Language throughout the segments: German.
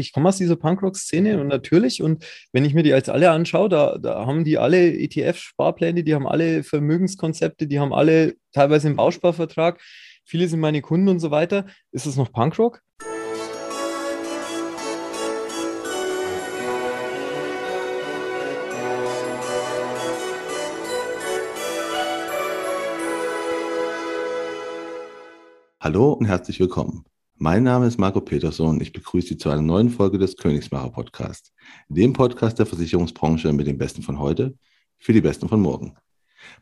Ich komme aus dieser Punkrock-Szene und natürlich, und wenn ich mir die als alle anschaue, da, da haben die alle ETF-Sparpläne, die haben alle Vermögenskonzepte, die haben alle teilweise einen Bausparvertrag. Viele sind meine Kunden und so weiter. Ist es noch Punkrock? Hallo und herzlich willkommen. Mein Name ist Marco Peterson und ich begrüße Sie zu einer neuen Folge des Königsmacher Podcasts, dem Podcast der Versicherungsbranche mit den Besten von heute für die Besten von morgen.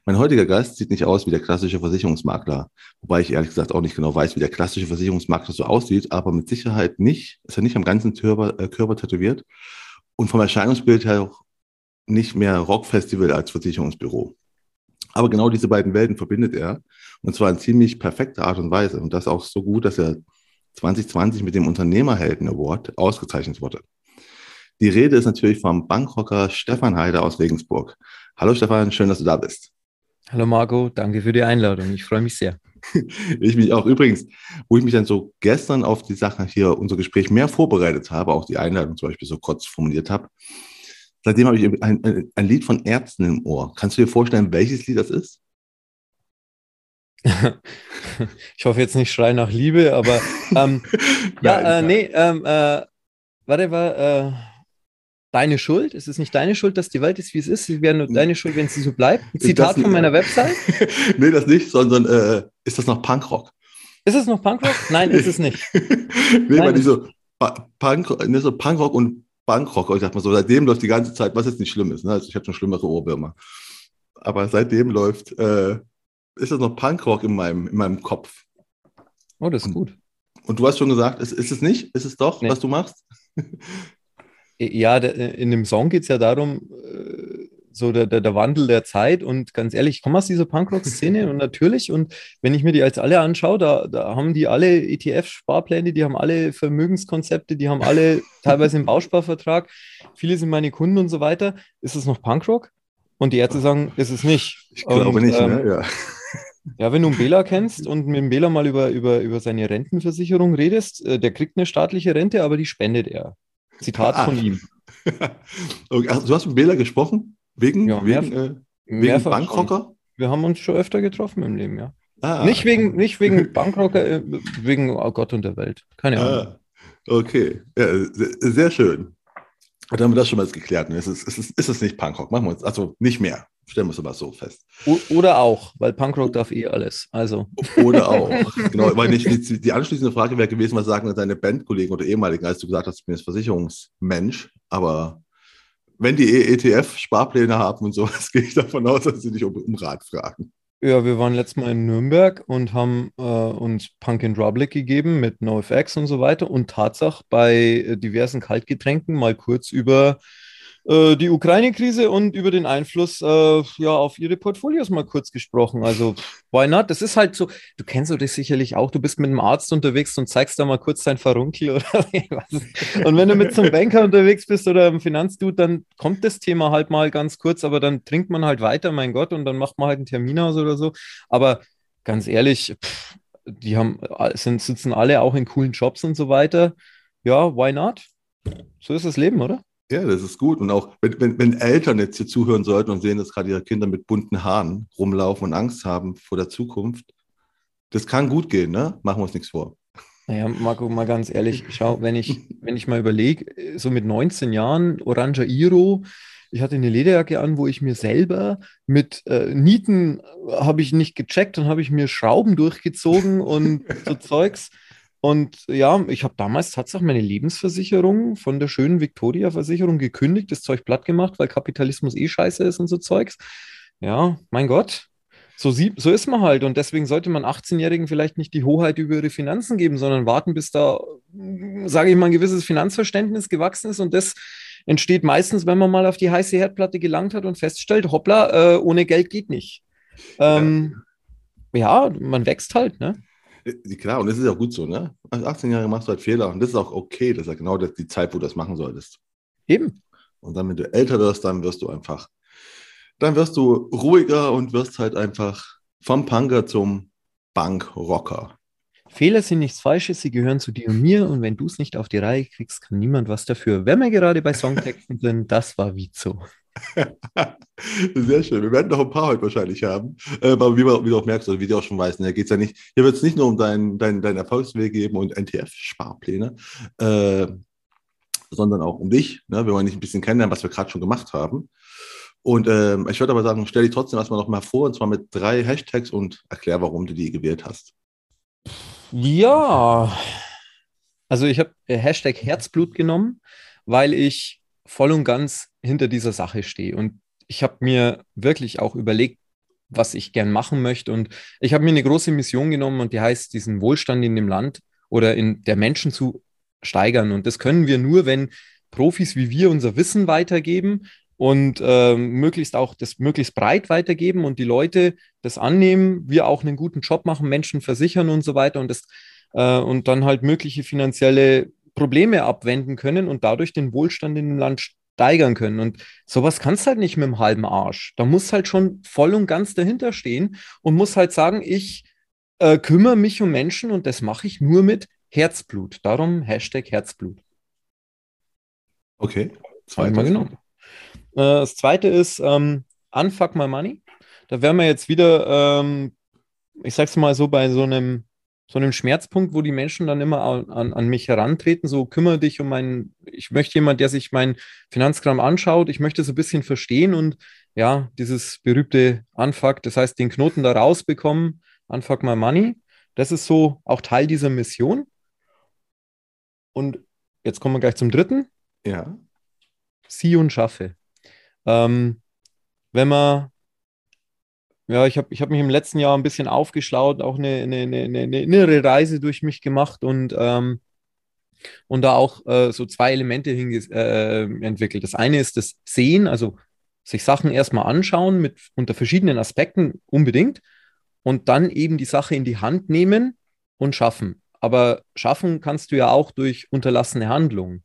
Mein heutiger Gast sieht nicht aus wie der klassische Versicherungsmakler, wobei ich ehrlich gesagt auch nicht genau weiß, wie der klassische Versicherungsmakler so aussieht, aber mit Sicherheit nicht, ist er nicht am ganzen Körper, äh, Körper tätowiert und vom Erscheinungsbild her auch nicht mehr Rockfestival als Versicherungsbüro. Aber genau diese beiden Welten verbindet er und zwar in ziemlich perfekter Art und Weise und das auch so gut, dass er 2020 mit dem Unternehmerhelden Award ausgezeichnet wurde. Die Rede ist natürlich vom Bankrocker Stefan Heide aus Regensburg. Hallo Stefan, schön, dass du da bist. Hallo Marco, danke für die Einladung. Ich freue mich sehr. ich mich auch. Übrigens, wo ich mich dann so gestern auf die Sache hier, unser Gespräch mehr vorbereitet habe, auch die Einladung zum Beispiel so kurz formuliert habe, seitdem habe ich ein, ein Lied von Ärzten im Ohr. Kannst du dir vorstellen, welches Lied das ist? ich hoffe jetzt nicht Schrei nach Liebe, aber ähm, ja, äh, nee, ähm, äh, warte, war äh, deine Schuld? Ist es nicht deine Schuld, dass die Welt ist, wie es ist? Es wäre nur deine Schuld, wenn sie so bleibt? Ein Zitat von meiner Website? nee, das nicht, sondern äh, ist das noch Punkrock? Ist es noch Punkrock? Nein, ist es nicht. nee, Nein, weil die so, Punk, ne, so Punkrock und Punkrock, ich sag mal so, seitdem läuft die ganze Zeit, was jetzt nicht schlimm ist. Ne? Also ich habe schon schlimmere Ohrwürmer. Aber seitdem läuft äh, ist das noch Punkrock in meinem, in meinem Kopf. Oh, das ist gut. Und du hast schon gesagt, ist, ist es nicht? Ist es doch, nee. was du machst? ja, in dem Song geht es ja darum, äh, so der, der, der, Wandel der Zeit und ganz ehrlich, ich komme aus dieser Punkrock-Szene und natürlich, und wenn ich mir die als alle anschaue, da, da haben die alle ETF-Sparpläne, die haben alle Vermögenskonzepte, die haben alle teilweise einen Bausparvertrag, viele sind meine Kunden und so weiter. Ist es noch Punkrock? Und die Ärzte sagen, ist es nicht. Ich glaube und, nicht, ähm, ne? Ja. Ja, wenn du einen Bela kennst und mit dem Bela mal über, über, über seine Rentenversicherung redest, äh, der kriegt eine staatliche Rente, aber die spendet er. Zitat ah. von ihm. okay. also, du hast mit Bela gesprochen? Wegen, ja, wegen, äh, wegen Bankrocker? Wir haben uns schon öfter getroffen im Leben, ja. Ah. Nicht wegen, nicht wegen Bankrocker, äh, wegen oh Gott und der Welt. Keine Ahnung. Ah. Okay, ja, sehr schön. Dann haben wir das schon mal geklärt. Es ist, es ist, ist es nicht Punkrock. Machen wir uns, also nicht mehr. Stellen wir es aber so fest. Oder auch, weil Punkrock darf eh alles. Also. Oder auch. genau, weil nicht, die, die, anschließende Frage wäre gewesen, was sagen deine Bandkollegen oder ehemaligen, als du gesagt hast, ich bin jetzt Versicherungsmensch, aber wenn die ETF-Sparpläne haben und sowas, gehe ich davon aus, dass sie dich um, um Rat fragen. Ja, wir waren letztes Mal in Nürnberg und haben äh, uns Punk and Drublic gegeben mit NoFX und so weiter und Tatsache bei äh, diversen Kaltgetränken mal kurz über äh, die Ukraine-Krise und über den Einfluss äh, ja, auf ihre Portfolios mal kurz gesprochen. Also, why not? Das ist halt so, du kennst das sicherlich auch, du bist mit einem Arzt unterwegs und zeigst da mal kurz dein Verunkel oder was. Und wenn du mit so einem Banker unterwegs bist oder einem Finanzdude, dann kommt das Thema halt mal ganz kurz, aber dann trinkt man halt weiter, mein Gott, und dann macht man halt einen Termin aus oder so. Aber ganz ehrlich, pff, die haben, sind, sitzen alle auch in coolen Jobs und so weiter. Ja, why not? So ist das Leben, oder? Ja, das ist gut. Und auch wenn, wenn, wenn Eltern jetzt hier zuhören sollten und sehen, dass gerade ihre Kinder mit bunten Haaren rumlaufen und Angst haben vor der Zukunft, das kann gut gehen, ne? Machen wir uns nichts vor. Naja, Marco, mal ganz ehrlich, schau, wenn ich, wenn ich mal überlege, so mit 19 Jahren, Oranger Iro, ich hatte eine Lederjacke an, wo ich mir selber mit äh, Nieten habe ich nicht gecheckt und habe ich mir Schrauben durchgezogen und so Zeugs. Und ja, ich habe damals tatsächlich meine Lebensversicherung von der schönen Victoria-Versicherung gekündigt, das Zeug platt gemacht, weil Kapitalismus eh scheiße ist und so Zeugs. Ja, mein Gott. So, sie, so ist man halt. Und deswegen sollte man 18-Jährigen vielleicht nicht die Hoheit über ihre Finanzen geben, sondern warten, bis da, sage ich mal, ein gewisses Finanzverständnis gewachsen ist. Und das entsteht meistens, wenn man mal auf die heiße Herdplatte gelangt hat und feststellt, hoppla, äh, ohne Geld geht nicht. Ähm, ja. ja, man wächst halt, ne? Klar, und das ist auch gut so, ne? Als 18 Jahre machst du halt Fehler und das ist auch okay. Das ist ja genau die Zeit, wo du das machen solltest. Eben. Und dann, wenn du älter wirst, dann wirst du einfach, dann wirst du ruhiger und wirst halt einfach vom Punker zum Bankrocker. Fehler sind nichts Falsches, sie gehören zu dir und mir und wenn du es nicht auf die Reihe kriegst, kann niemand was dafür. Wenn wir gerade bei Songtexten sind, das war Vizo. Sehr schön. Wir werden noch ein paar heute wahrscheinlich haben. Äh, aber wie, wie, du auch merkst, oder wie du auch schon weißt, geht es ja nicht, hier wird es nicht nur um deinen dein, dein Erfolgsweg geben und NTF-Sparpläne, äh, sondern auch um dich. Ne? Wir wollen dich ein bisschen kennenlernen, was wir gerade schon gemacht haben. Und ähm, ich würde aber sagen, stell dich trotzdem erstmal noch mal vor, und zwar mit drei Hashtags und erklär, warum du die gewählt hast. Ja, also ich habe äh, Hashtag Herzblut genommen, weil ich voll und ganz hinter dieser Sache stehe. Und ich habe mir wirklich auch überlegt, was ich gern machen möchte. Und ich habe mir eine große Mission genommen und die heißt, diesen Wohlstand in dem Land oder in der Menschen zu steigern. Und das können wir nur, wenn Profis wie wir unser Wissen weitergeben und äh, möglichst auch das möglichst breit weitergeben und die Leute das annehmen, wir auch einen guten Job machen, Menschen versichern und so weiter und das äh, und dann halt mögliche finanzielle Probleme abwenden können und dadurch den Wohlstand in dem Land steigern können. Und sowas kannst halt nicht mit dem halben Arsch. Da muss halt schon voll und ganz dahinter stehen und muss halt sagen, ich äh, kümmere mich um Menschen und das mache ich nur mit Herzblut. Darum Hashtag Herzblut. Okay. Zweimal genommen. Äh, das zweite ist ähm, Unfuck My Money. Da wären wir jetzt wieder, ähm, ich sag's mal so, bei so einem, so einem Schmerzpunkt, wo die Menschen dann immer an, an mich herantreten, so kümmere dich um meinen, ich möchte jemand, der sich mein Finanzkram anschaut, ich möchte es ein bisschen verstehen und ja, dieses berühmte Unfuck, das heißt, den Knoten da rausbekommen, Unfuck My Money, das ist so auch Teil dieser Mission. Und jetzt kommen wir gleich zum dritten. Ja. Sie und schaffe. Ähm, wenn man, ja, ich habe ich hab mich im letzten Jahr ein bisschen aufgeschlaut, auch eine, eine, eine, eine innere Reise durch mich gemacht und, ähm, und da auch äh, so zwei Elemente äh, entwickelt. Das eine ist das Sehen, also sich Sachen erstmal anschauen mit unter verschiedenen Aspekten unbedingt und dann eben die Sache in die Hand nehmen und schaffen. Aber schaffen kannst du ja auch durch unterlassene Handlungen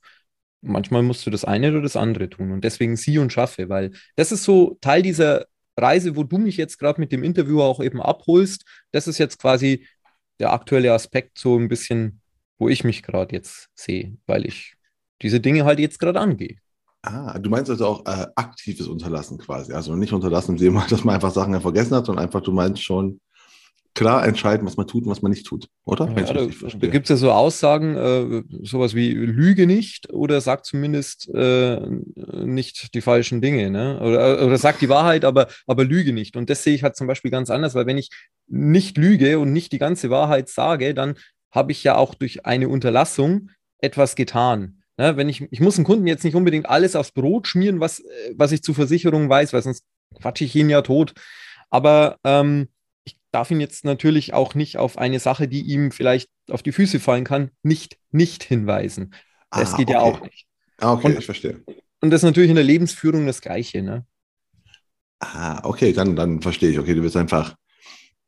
manchmal musst du das eine oder das andere tun. Und deswegen sie und schaffe, weil das ist so Teil dieser Reise, wo du mich jetzt gerade mit dem Interview auch eben abholst. Das ist jetzt quasi der aktuelle Aspekt, so ein bisschen, wo ich mich gerade jetzt sehe, weil ich diese Dinge halt jetzt gerade angehe. Ah, du meinst also auch äh, aktives Unterlassen quasi. Also nicht unterlassen dass man einfach Sachen vergessen hat, sondern einfach, du meinst schon klar entscheiden, was man tut und was man nicht tut, oder? Ja, da, gibt es ja so Aussagen, äh, sowas wie Lüge nicht oder sagt zumindest äh, nicht die falschen Dinge, ne? Oder, oder sagt die Wahrheit, aber, aber Lüge nicht. Und das sehe ich halt zum Beispiel ganz anders, weil wenn ich nicht lüge und nicht die ganze Wahrheit sage, dann habe ich ja auch durch eine Unterlassung etwas getan. Ne? Wenn ich, ich muss dem Kunden jetzt nicht unbedingt alles aufs Brot schmieren, was, äh, was ich zu Versicherung weiß, weil sonst quatsche ich ihn ja tot. Aber ähm, darf ihn jetzt natürlich auch nicht auf eine Sache, die ihm vielleicht auf die Füße fallen kann, nicht, nicht hinweisen. Das ah, geht okay. ja auch nicht. Ah, okay, und, ich verstehe. Und das ist natürlich in der Lebensführung das Gleiche. Ne? Ah, okay, dann, dann verstehe ich. Okay, du willst einfach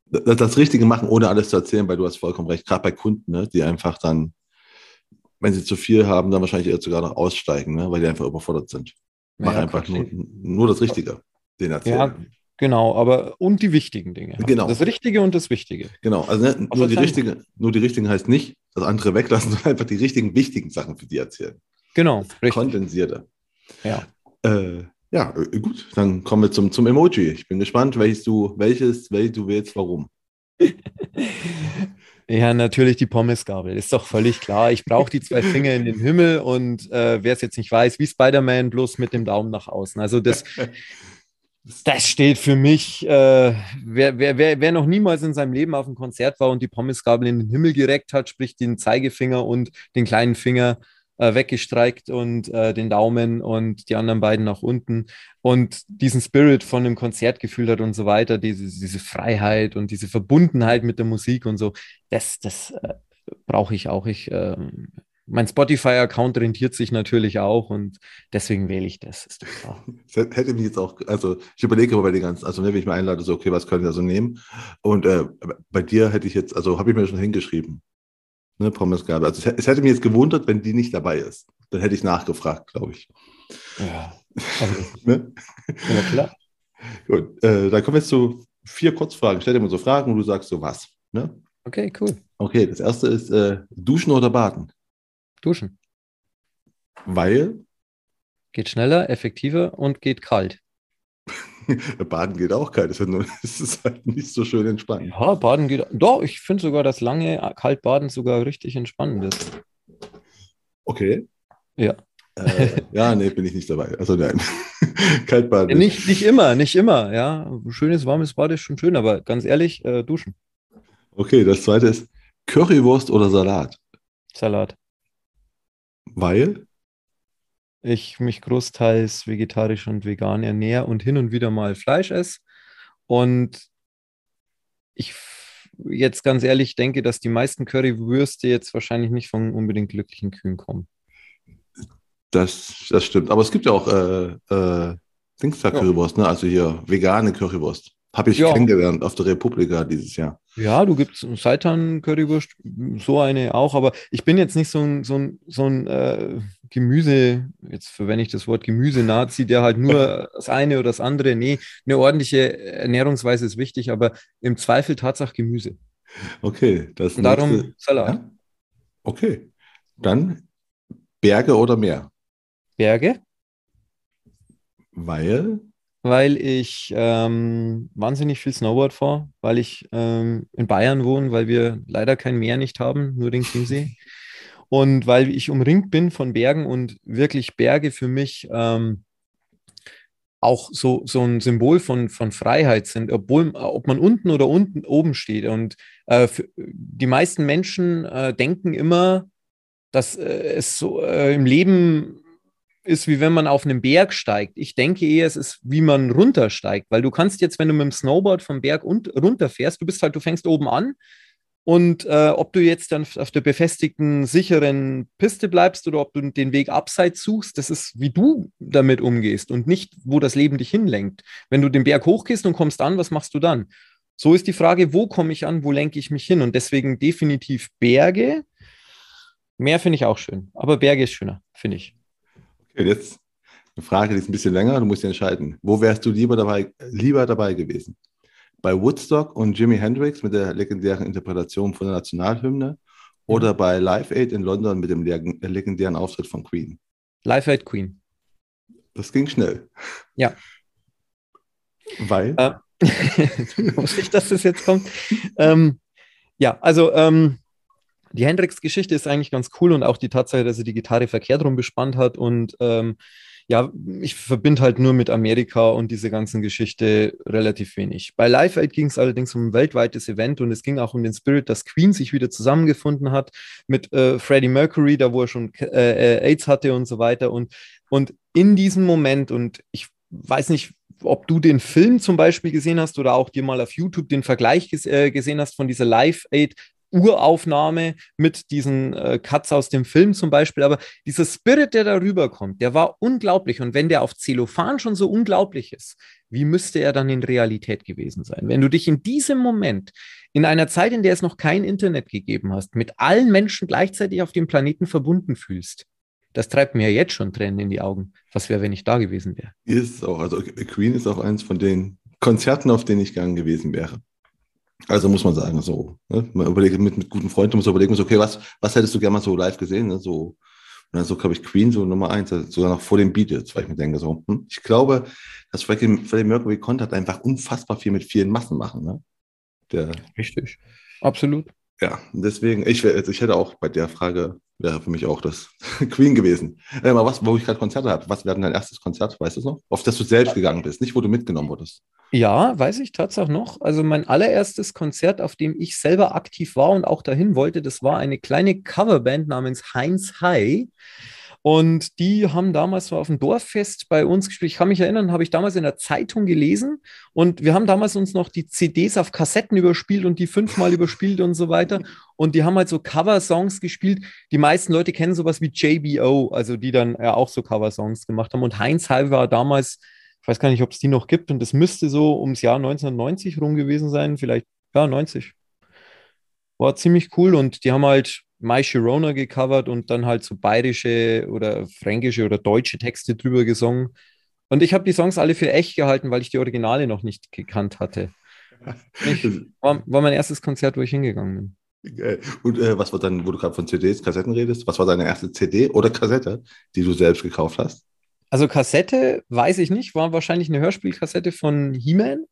das, das, Richtige machen, ohne alles zu erzählen, weil du hast vollkommen recht. Gerade bei Kunden, ne, die einfach dann, wenn sie zu viel haben, dann wahrscheinlich eher sogar noch aussteigen, ne, weil die einfach überfordert sind. Mach ja, einfach nur, nur, das Richtige, den erzählen. Ja, Genau, aber und die wichtigen Dinge. Genau. Das Richtige und das Wichtige. Genau, also ne, nur, die richtige, nur die richtigen heißt nicht, das andere weglassen, sondern einfach die richtigen, wichtigen Sachen für die erzählen. Genau. Kondensierte. Ja. Äh, ja, äh, gut, dann kommen wir zum, zum Emoji. Ich bin gespannt, welches du, welches, welches du willst, warum. Ja, natürlich die Pommesgabel, ist doch völlig klar. Ich brauche die zwei Finger in den Himmel und äh, wer es jetzt nicht weiß, wie Spider-Man, bloß mit dem Daumen nach außen. Also das, Das steht für mich, äh, wer, wer, wer, wer noch niemals in seinem Leben auf einem Konzert war und die Pommesgabel in den Himmel gereckt hat, sprich den Zeigefinger und den kleinen Finger äh, weggestreikt und äh, den Daumen und die anderen beiden nach unten und diesen Spirit von dem Konzert gefühlt hat und so weiter, diese, diese Freiheit und diese Verbundenheit mit der Musik und so, das, das äh, brauche ich auch. Ich ähm, mein Spotify-Account rentiert sich natürlich auch und deswegen wähle ich das, ist. Hätte mich jetzt auch, also ich überlege immer bei den ganzen, also wenn ich mir einlade, so, okay, was können wir so nehmen? Und äh, bei dir hätte ich jetzt, also habe ich mir schon hingeschrieben, ne, Pommesgabe. Also es, es, hätte mich jetzt gewundert, wenn die nicht dabei ist. Dann hätte ich nachgefragt, glaube ich. Ja, also, ne? ja klar. Gut, äh, dann kommen wir jetzt zu vier Kurzfragen. Stell dir mal so Fragen und du sagst so was. Ne? Okay, cool. Okay, das erste ist äh, Duschen oder Baden? Duschen. Weil Geht schneller, effektiver und geht kalt. Baden geht auch kalt. Das ist, halt nicht so schön entspannt. Ja, Baden geht. Doch, ich finde sogar, dass lange Kaltbaden sogar richtig entspannend ist. Okay. Ja. Äh, ja, nee, bin ich nicht dabei. Also nein. Kaltbaden. Nicht, nicht immer, nicht immer. Ja, schönes warmes Bad ist schon schön, aber ganz ehrlich, äh, duschen. Okay, das zweite ist Currywurst oder Salat? Salat. Weil? ich mich großteils vegetarisch und vegan ernähre und hin und wieder mal Fleisch esse. Und ich jetzt ganz ehrlich denke, dass die meisten Currywürste jetzt wahrscheinlich nicht von unbedingt glücklichen Kühen kommen. Das, das stimmt. Aber es gibt ja auch äh, äh, Currywurst, ne? also hier vegane Currywurst. Habe ich ja. kennengelernt auf der Republika dieses Jahr. Ja, du gibst Seitan-Currywurst, so eine auch, aber ich bin jetzt nicht so ein, so ein, so ein äh, Gemüse, jetzt verwende ich das Wort Gemüse-Nazi, der halt nur das eine oder das andere. Nee, eine ordentliche Ernährungsweise ist wichtig, aber im Zweifel Tatsache Gemüse. Okay, das Und darum nächste, Salat. Ja? Okay, dann Berge oder Meer? Berge. Weil? Weil ich ähm, wahnsinnig viel Snowboard fahre, weil ich ähm, in Bayern wohne, weil wir leider kein Meer nicht haben, nur den Chiemsee. Und weil ich umringt bin von Bergen und wirklich Berge für mich ähm, auch so, so ein Symbol von, von Freiheit sind, obwohl, ob man unten oder unten oben steht. Und äh, die meisten Menschen äh, denken immer, dass äh, es so äh, im Leben ist wie wenn man auf einen Berg steigt. Ich denke eher, es ist wie man runtersteigt, weil du kannst jetzt, wenn du mit dem Snowboard vom Berg und runterfährst, du bist halt, du fängst oben an und äh, ob du jetzt dann auf der befestigten, sicheren Piste bleibst oder ob du den Weg abseits suchst, das ist, wie du damit umgehst und nicht, wo das Leben dich hinlenkt. Wenn du den Berg hochgehst und kommst an, was machst du dann? So ist die Frage, wo komme ich an, wo lenke ich mich hin? Und deswegen definitiv Berge. Meer finde ich auch schön, aber Berge ist schöner, finde ich. Okay, jetzt eine Frage, die ist ein bisschen länger, du musst dich entscheiden. Wo wärst du lieber dabei, lieber dabei gewesen? Bei Woodstock und Jimi Hendrix mit der legendären Interpretation von der Nationalhymne oder bei Live Aid in London mit dem legendären Auftritt von Queen? Live Aid Queen. Das ging schnell. Ja. Weil? Äh, wusste ich, dass das jetzt kommt. ähm, ja, also ähm, die Hendrix-Geschichte ist eigentlich ganz cool und auch die Tatsache, dass er die Gitarre verkehrt rum bespannt hat und ähm, ja, ich verbinde halt nur mit Amerika und diese ganzen Geschichte relativ wenig. Bei Live Aid ging es allerdings um ein weltweites Event und es ging auch um den Spirit, dass Queen sich wieder zusammengefunden hat mit äh, Freddie Mercury, da wo er schon äh, äh, AIDS hatte und so weiter. Und, und in diesem Moment, und ich weiß nicht, ob du den Film zum Beispiel gesehen hast oder auch dir mal auf YouTube den Vergleich ges äh, gesehen hast von dieser Live Aid Uraufnahme mit diesen äh, Cuts aus dem Film zum Beispiel. Aber dieser Spirit, der darüber kommt, der war unglaublich. Und wenn der auf Zellophan schon so unglaublich ist, wie müsste er dann in Realität gewesen sein? Wenn du dich in diesem Moment, in einer Zeit, in der es noch kein Internet gegeben hast, mit allen Menschen gleichzeitig auf dem Planeten verbunden fühlst, das treibt mir jetzt schon Tränen in die Augen. Was wäre, wenn ich da gewesen wäre? Ist auch, also Queen ist auch eins von den Konzerten, auf denen ich gegangen gewesen wäre. Also muss man sagen, so. Ne? Man überlegt mit, mit guten Freunden, muss überlegen, okay, was, was hättest du gerne mal so live gesehen? Ne? So, und dann so, glaube ich, Queen, so Nummer eins, also sogar noch vor dem Beat jetzt, weil ich mir denke, so, hm? ich glaube, dass Freddie, Freddie Mercury konnte halt einfach unfassbar viel mit vielen Massen machen. Ne? Der, Richtig. Absolut. Ja, deswegen, ich, also ich hätte auch bei der Frage, wäre für mich auch das Queen gewesen. Äh, mal was, wo ich gerade Konzerte habe. Was wäre denn dein erstes Konzert, weißt du noch? Auf das du selbst gegangen bist, nicht wo du mitgenommen wurdest. Ja, weiß ich tatsächlich noch. Also mein allererstes Konzert, auf dem ich selber aktiv war und auch dahin wollte, das war eine kleine Coverband namens Heinz High. Und die haben damals so auf dem Dorffest bei uns gespielt. Ich kann mich erinnern, habe ich damals in der Zeitung gelesen. Und wir haben damals uns noch die CDs auf Kassetten überspielt und die fünfmal überspielt und so weiter. Und die haben halt so Cover-Songs gespielt. Die meisten Leute kennen sowas wie JBO, also die dann ja auch so Cover-Songs gemacht haben. Und Heinz High war damals ich weiß gar nicht, ob es die noch gibt und das müsste so ums Jahr 1990 rum gewesen sein, vielleicht, ja, 90. War ziemlich cool und die haben halt My Sharona gecovert und dann halt so bayerische oder fränkische oder deutsche Texte drüber gesungen. Und ich habe die Songs alle für echt gehalten, weil ich die Originale noch nicht gekannt hatte. Ich, war, war mein erstes Konzert, wo ich hingegangen bin. Und äh, was war dann, wo du gerade von CDs, Kassetten redest, was war deine erste CD oder Kassette, die du selbst gekauft hast? Also Kassette weiß ich nicht, war wahrscheinlich eine Hörspielkassette von He-Man,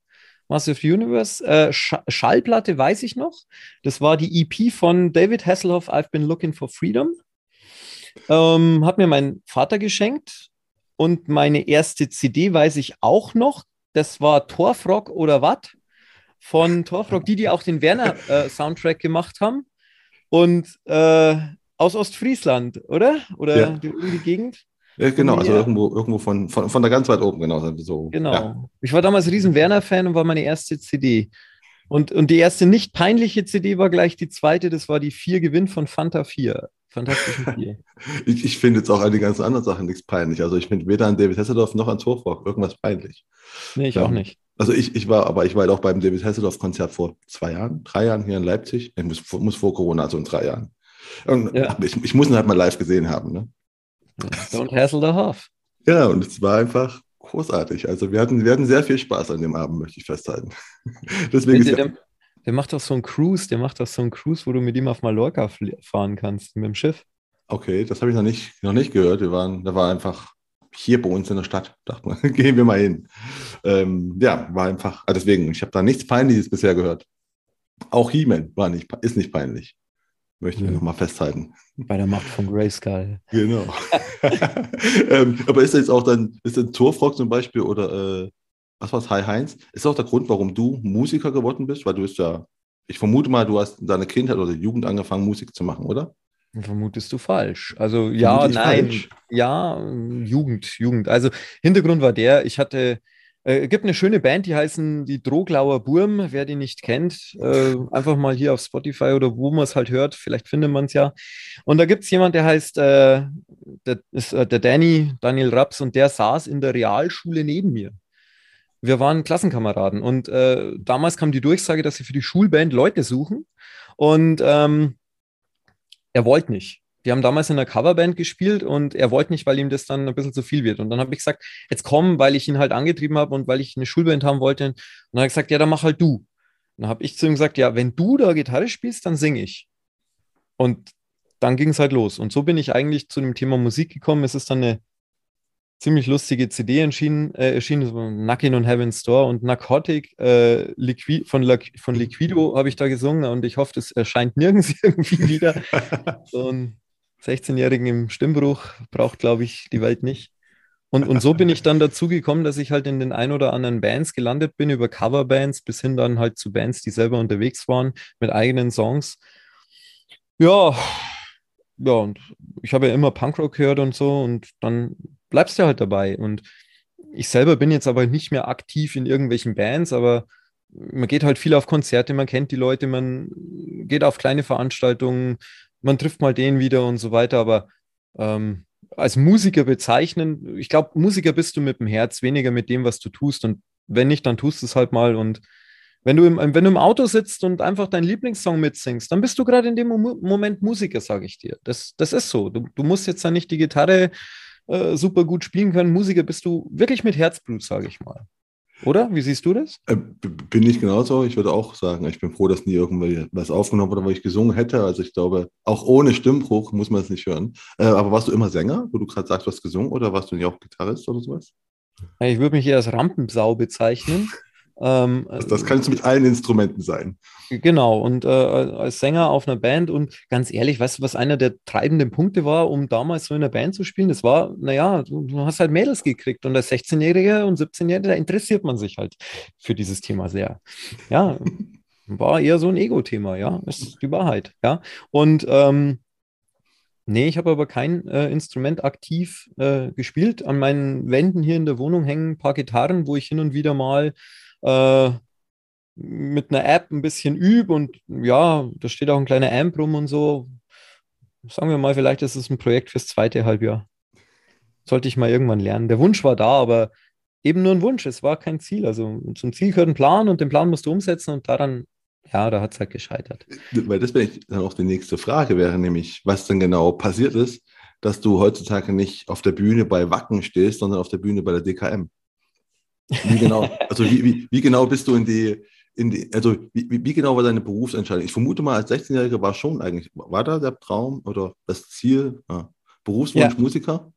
Massive Universe. Äh, Sch Schallplatte weiß ich noch. Das war die EP von David Hasselhoff, I've Been Looking for Freedom. Ähm, hat mir mein Vater geschenkt. Und meine erste CD weiß ich auch noch. Das war Torfrock oder was? Von Torfrock, die, die auch den Werner-Soundtrack äh, gemacht haben. Und äh, aus Ostfriesland, oder? Oder ja. die, die Gegend? Ja, genau, also irgendwo, irgendwo von, von, von da ganz weit oben, genau. So, genau. Ja. Ich war damals riesen Werner-Fan und war meine erste CD. Und, und die erste nicht peinliche CD war gleich die zweite, das war die vier Gewinn von Fanta 4. Fantastischen Vier. ich, ich finde jetzt auch an die ganzen anderen Sachen nichts peinlich. Also ich finde weder an David Hasselhoff noch an Torfrock irgendwas peinlich. Nee, ich ja. auch nicht. Also ich, ich war, aber ich war halt auch beim David Hasselhoff-Konzert vor zwei Jahren, drei Jahren hier in Leipzig. Ich muss, muss vor Corona, also in drei Jahren. Ja. Ich, ich muss ihn halt mal live gesehen haben. Ne? Don't hassle the Hoff. Ja, und es war einfach großartig. Also wir hatten, wir hatten sehr viel Spaß an dem Abend, möchte ich festhalten. Deswegen der, der, der, macht doch so einen Cruise, der macht doch so einen Cruise, wo du mit ihm auf Mallorca fahren kannst, mit dem Schiff. Okay, das habe ich noch nicht, noch nicht gehört. Wir waren, da war einfach hier bei uns in der Stadt, dachte man, gehen wir mal hin. Ähm, ja, war einfach, also deswegen, ich habe da nichts Peinliches bisher gehört. Auch He-Man war nicht, ist nicht peinlich. Möchte ich ja. nochmal festhalten. Bei der Macht von Grayskull. Genau. ähm, aber ist jetzt auch dann, ist ein Torfrock zum Beispiel oder äh, was war es, Hi Heinz? Ist auch der Grund, warum du Musiker geworden bist? Weil du bist ja, ich vermute mal, du hast in deiner Kindheit oder Jugend angefangen, Musik zu machen, oder? Vermutest du falsch. Also ja, nein, falsch? ja, Jugend, Jugend. Also Hintergrund war der, ich hatte äh, gibt eine schöne Band, die heißen die Droglauer Burm. Wer die nicht kennt, äh, einfach mal hier auf Spotify oder wo man es halt hört, vielleicht findet man es ja. Und da gibt es jemand, der heißt, äh, der, ist, äh, der Danny, Daniel Raps, und der saß in der Realschule neben mir. Wir waren Klassenkameraden und äh, damals kam die Durchsage, dass sie für die Schulband Leute suchen. Und ähm, er wollte nicht. Die haben damals in einer Coverband gespielt und er wollte nicht, weil ihm das dann ein bisschen zu viel wird. Und dann habe ich gesagt, jetzt komm, weil ich ihn halt angetrieben habe und weil ich eine Schulband haben wollte. Und dann hat er gesagt, ja, dann mach halt du. Und dann habe ich zu ihm gesagt, ja, wenn du da Gitarre spielst, dann singe ich. Und dann ging es halt los. Und so bin ich eigentlich zu dem Thema Musik gekommen. Es ist dann eine ziemlich lustige CD erschienen, äh, erschienen Knockin' on Heaven's Store und Narcotic äh, Liqui von, La von Liquido habe ich da gesungen und ich hoffe, das erscheint nirgends irgendwie wieder. so ein 16-Jährigen im Stimmbruch braucht, glaube ich, die Welt nicht. Und, und so bin ich dann dazu gekommen, dass ich halt in den ein oder anderen Bands gelandet bin, über Coverbands bis hin dann halt zu Bands, die selber unterwegs waren mit eigenen Songs. Ja, ja, und ich habe ja immer Punkrock gehört und so und dann bleibst du halt dabei. Und ich selber bin jetzt aber nicht mehr aktiv in irgendwelchen Bands, aber man geht halt viel auf Konzerte, man kennt die Leute, man geht auf kleine Veranstaltungen, man trifft mal den wieder und so weiter, aber ähm, als Musiker bezeichnen, ich glaube, Musiker bist du mit dem Herz, weniger mit dem, was du tust. Und wenn nicht, dann tust du es halt mal. Und wenn du, im, wenn du im Auto sitzt und einfach deinen Lieblingssong mitsingst, dann bist du gerade in dem Moment Musiker, sage ich dir. Das, das ist so. Du, du musst jetzt dann nicht die Gitarre äh, super gut spielen können. Musiker bist du wirklich mit Herzblut, sage ich mal. Oder? Wie siehst du das? Äh, bin ich genauso. Ich würde auch sagen, ich bin froh, dass nie irgendwas aufgenommen wurde, wo ich gesungen hätte. Also ich glaube, auch ohne Stimmbruch muss man es nicht hören. Äh, aber warst du immer Sänger, wo du gerade sagst, du hast gesungen, oder warst du nicht auch Gitarrist oder sowas? Ich würde mich eher als Rampensau bezeichnen. Ähm, das, das kann es mit allen Instrumenten sein. Genau, und äh, als Sänger auf einer Band und ganz ehrlich, weißt du, was einer der treibenden Punkte war, um damals so in einer Band zu spielen? Das war, naja, du, du hast halt Mädels gekriegt und als 16-Jähriger und 17-Jähriger, da interessiert man sich halt für dieses Thema sehr. Ja, war eher so ein Ego-Thema, ja, ist die Wahrheit, ja. Und ähm, Nee, ich habe aber kein äh, Instrument aktiv äh, gespielt. An meinen Wänden hier in der Wohnung hängen ein paar Gitarren, wo ich hin und wieder mal äh, mit einer App ein bisschen übe und ja, da steht auch ein kleiner Amp rum und so. Sagen wir mal, vielleicht ist es ein Projekt fürs zweite Halbjahr. Sollte ich mal irgendwann lernen. Der Wunsch war da, aber eben nur ein Wunsch. Es war kein Ziel. Also zum Ziel gehört ein Plan und den Plan musst du umsetzen und daran, ja, da hat es halt gescheitert. Weil das wäre dann auch die nächste Frage, wäre nämlich, was denn genau passiert ist, dass du heutzutage nicht auf der Bühne bei Wacken stehst, sondern auf der Bühne bei der DKM. Wie genau, also wie, wie, wie genau bist du in die, die, also wie, wie, genau war deine Berufsentscheidung? Ich vermute mal, als 16-Jähriger war schon eigentlich, war da der Traum oder das Ziel, ja, Berufswunsch ja. Musiker?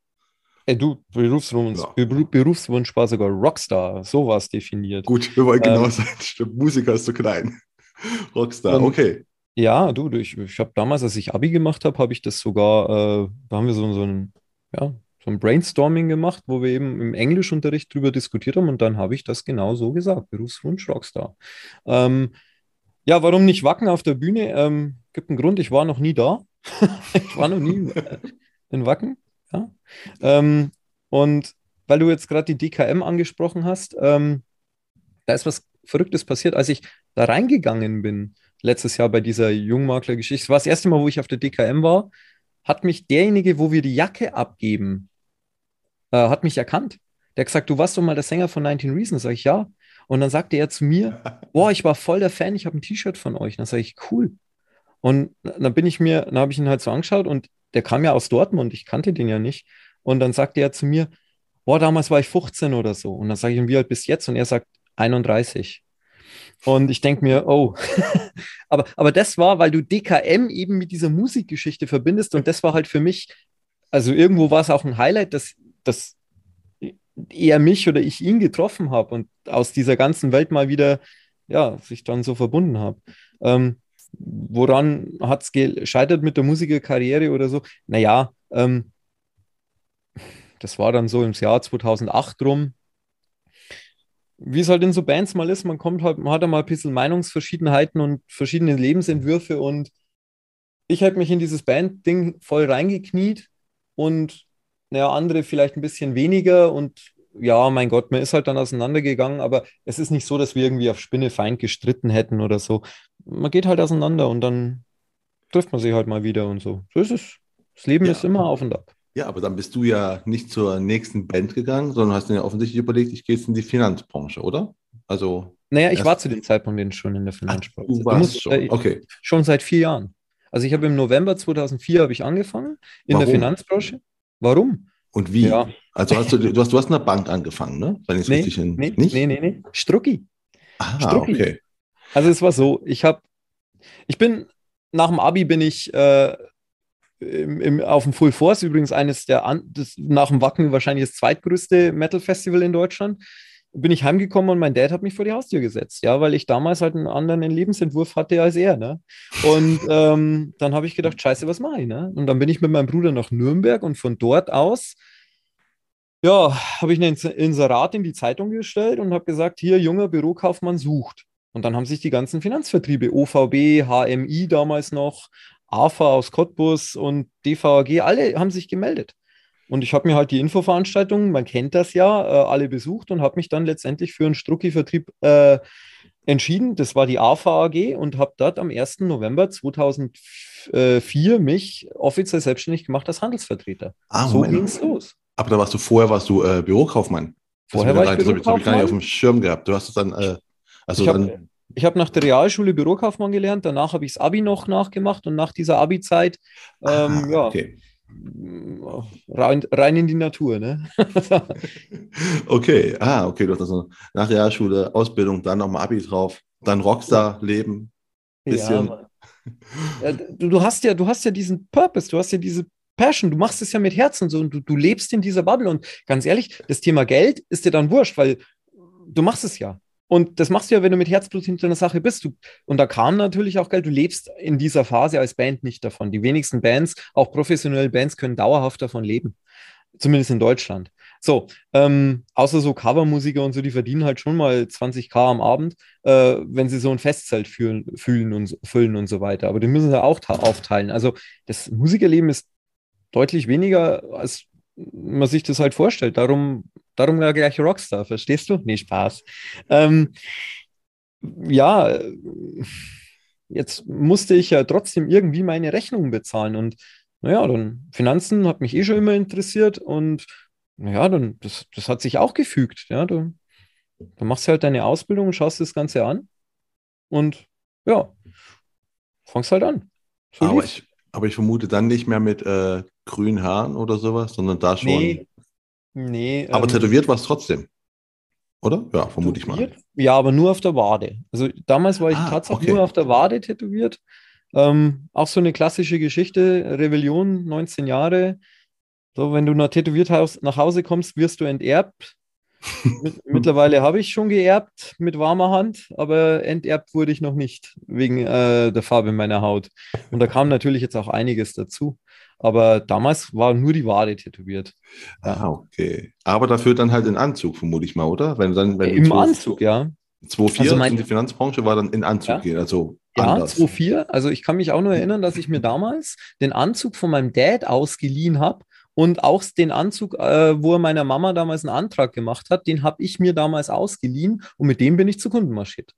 Ey, du, Berufswunsch, ja. Berufswunsch war sogar Rockstar, so war es definiert. Gut, wir wollen genau ähm, sein. Stimmt, Musiker ist zu klein. Rockstar, okay. Ja, du, ich, ich habe damals, als ich Abi gemacht habe, habe ich das sogar, äh, da haben wir so, so ein, ja, so ein Brainstorming gemacht, wo wir eben im Englischunterricht drüber diskutiert haben und dann habe ich das genau so gesagt, Berufswunsch Rockstar. Ähm, ja, warum nicht Wacken auf der Bühne? Ähm, gibt einen Grund, ich war noch nie da. ich war noch nie in Wacken. Ja. Ähm, und weil du jetzt gerade die DKM angesprochen hast, ähm, da ist was Verrücktes passiert, als ich da reingegangen bin letztes Jahr bei dieser Jungmakler-Geschichte. Es war das erste Mal, wo ich auf der DKM war, hat mich derjenige, wo wir die Jacke abgeben, äh, hat mich erkannt. Der hat gesagt, du warst doch mal der Sänger von 19 Reasons. Sag ich, ja. Und dann sagte er zu mir, boah, ich war voll der Fan, ich habe ein T-Shirt von euch. Und dann sage ich, cool. Und dann bin ich mir, dann habe ich ihn halt so angeschaut und der kam ja aus Dortmund, ich kannte den ja nicht. Und dann sagte er zu mir, boah, damals war ich 15 oder so. Und dann sage ich ihm, wie alt bist du jetzt? Und er sagt 31. Und ich denke mir, oh, aber, aber das war, weil du DKM eben mit dieser Musikgeschichte verbindest und das war halt für mich, also irgendwo war es auch ein Highlight, dass, dass er mich oder ich ihn getroffen habe und aus dieser ganzen Welt mal wieder, ja, sich dann so verbunden habe. Ähm, woran hat es gescheitert mit der Musikerkarriere oder so? Naja, ähm, das war dann so im Jahr 2008 rum wie es halt in so Bands mal ist, man kommt halt, man hat da mal ein bisschen Meinungsverschiedenheiten und verschiedene Lebensentwürfe und ich habe mich in dieses Band-Ding voll reingekniet und naja, andere vielleicht ein bisschen weniger und ja, mein Gott, man ist halt dann auseinandergegangen, aber es ist nicht so, dass wir irgendwie auf Spinnefeind gestritten hätten oder so. Man geht halt auseinander und dann trifft man sich halt mal wieder und so. So ist es. Das Leben ja. ist immer auf und ab. Ja, aber dann bist du ja nicht zur nächsten Band gegangen, sondern hast dir ja offensichtlich überlegt, ich gehe jetzt in die Finanzbranche, oder? Also. Naja, ich war zu dem Zeitpunkt schon in der Finanzbranche. Ach, du warst musst, schon, äh, okay. Schon seit vier Jahren. Also ich habe im November 2004 habe ich angefangen in Warum? der Finanzbranche. Warum? Und wie? Ja. Also hast du, du hast, du hast in der Bank angefangen, ne? Wenn ich nee, richtig in, nee, nicht? Nee, nee, nee. Strucki. Ah, Strucki. okay. Also es war so, ich habe, ich bin, nach dem Abi bin ich äh, im, im, auf dem Full Force, übrigens eines der, das, nach dem Wacken wahrscheinlich das zweitgrößte Metal-Festival in Deutschland, bin ich heimgekommen und mein Dad hat mich vor die Haustür gesetzt, ja, weil ich damals halt einen anderen Lebensentwurf hatte als er, ne? Und ähm, dann habe ich gedacht, scheiße, was mache ich, ne? Und dann bin ich mit meinem Bruder nach Nürnberg und von dort aus, ja, habe ich ein Inserat in die Zeitung gestellt und habe gesagt, hier, junger Bürokaufmann sucht. Und dann haben sich die ganzen Finanzvertriebe, OVB, HMI damals noch, AFA aus Cottbus und DVAG, alle haben sich gemeldet. Und ich habe mir halt die Infoveranstaltungen, man kennt das ja, äh, alle besucht und habe mich dann letztendlich für einen Strucki-Vertrieb äh, entschieden. Das war die AFA AG und habe dort am 1. November 2004 mich offiziell selbstständig gemacht als Handelsvertreter. Ah, so ging es los. Aber da warst du vorher, warst du äh, Bürokaufmann. Vorher war ich das habe ich, hab gar nicht auf dem Schirm gehabt. Du hast es dann, äh, also ich dann ich habe nach der Realschule Bürokaufmann gelernt, danach habe ich das Abi noch nachgemacht und nach dieser Abi-Zeit, ähm, ah, ja, okay. Rein, rein, in die Natur. Ne? okay, ah, okay, du hast also nach Realschule, Ausbildung, dann nochmal Abi drauf, dann Rockstar-Leben. Bisschen. Ja, ja, du, du, hast ja, du hast ja diesen Purpose, du hast ja diese Passion, du machst es ja mit Herzen so und du, du lebst in dieser Bubble und ganz ehrlich, das Thema Geld ist dir dann wurscht, weil du machst es ja. Und das machst du ja, wenn du mit Herzblut hinter einer Sache bist. Du, und da kam natürlich auch Geld. Du lebst in dieser Phase als Band nicht davon. Die wenigsten Bands, auch professionelle Bands, können dauerhaft davon leben. Zumindest in Deutschland. So, ähm, außer so Covermusiker und so, die verdienen halt schon mal 20k am Abend, äh, wenn sie so ein Festzelt fühlen, fühlen und füllen und so weiter. Aber die müssen sie auch aufteilen. Also das Musikerleben ist deutlich weniger, als man sich das halt vorstellt. Darum Darum ja gleich Rockstar, verstehst du? Nee, Spaß. Ähm, ja, jetzt musste ich ja trotzdem irgendwie meine Rechnungen bezahlen und naja, dann Finanzen hat mich eh schon immer interessiert und naja, dann, das, das hat sich auch gefügt. Ja, du, du machst halt deine Ausbildung, schaust das Ganze an und ja, fangst halt an. So aber, ich, aber ich vermute dann nicht mehr mit äh, grünen Haaren oder sowas, sondern da schon. Nee, Nee. Aber ähm, tätowiert war es trotzdem. Oder? Ja, vermute ich mal. Ja, aber nur auf der Wade. Also damals war ich ah, tatsächlich okay. nur auf der Wade tätowiert. Ähm, auch so eine klassische Geschichte, Rebellion, 19 Jahre. So, wenn du nach tätowiert nach Hause kommst, wirst du enterbt. Mittlerweile habe ich schon geerbt mit warmer Hand, aber enterbt wurde ich noch nicht wegen äh, der Farbe meiner Haut. Und da kam natürlich jetzt auch einiges dazu. Aber damals war nur die Wade tätowiert. Ah, okay. Aber dafür dann halt in Anzug, vermute ich mal, oder? Wenn dann, wenn Im Anzug, ja. 2,4 also mein, die Finanzbranche war dann in Anzug ja. gehen, also ja, 2,4. Also ich kann mich auch nur erinnern, dass ich mir damals den Anzug von meinem Dad ausgeliehen habe und auch den Anzug, äh, wo er meiner Mama damals einen Antrag gemacht hat, den habe ich mir damals ausgeliehen und mit dem bin ich zu Kunden marschiert.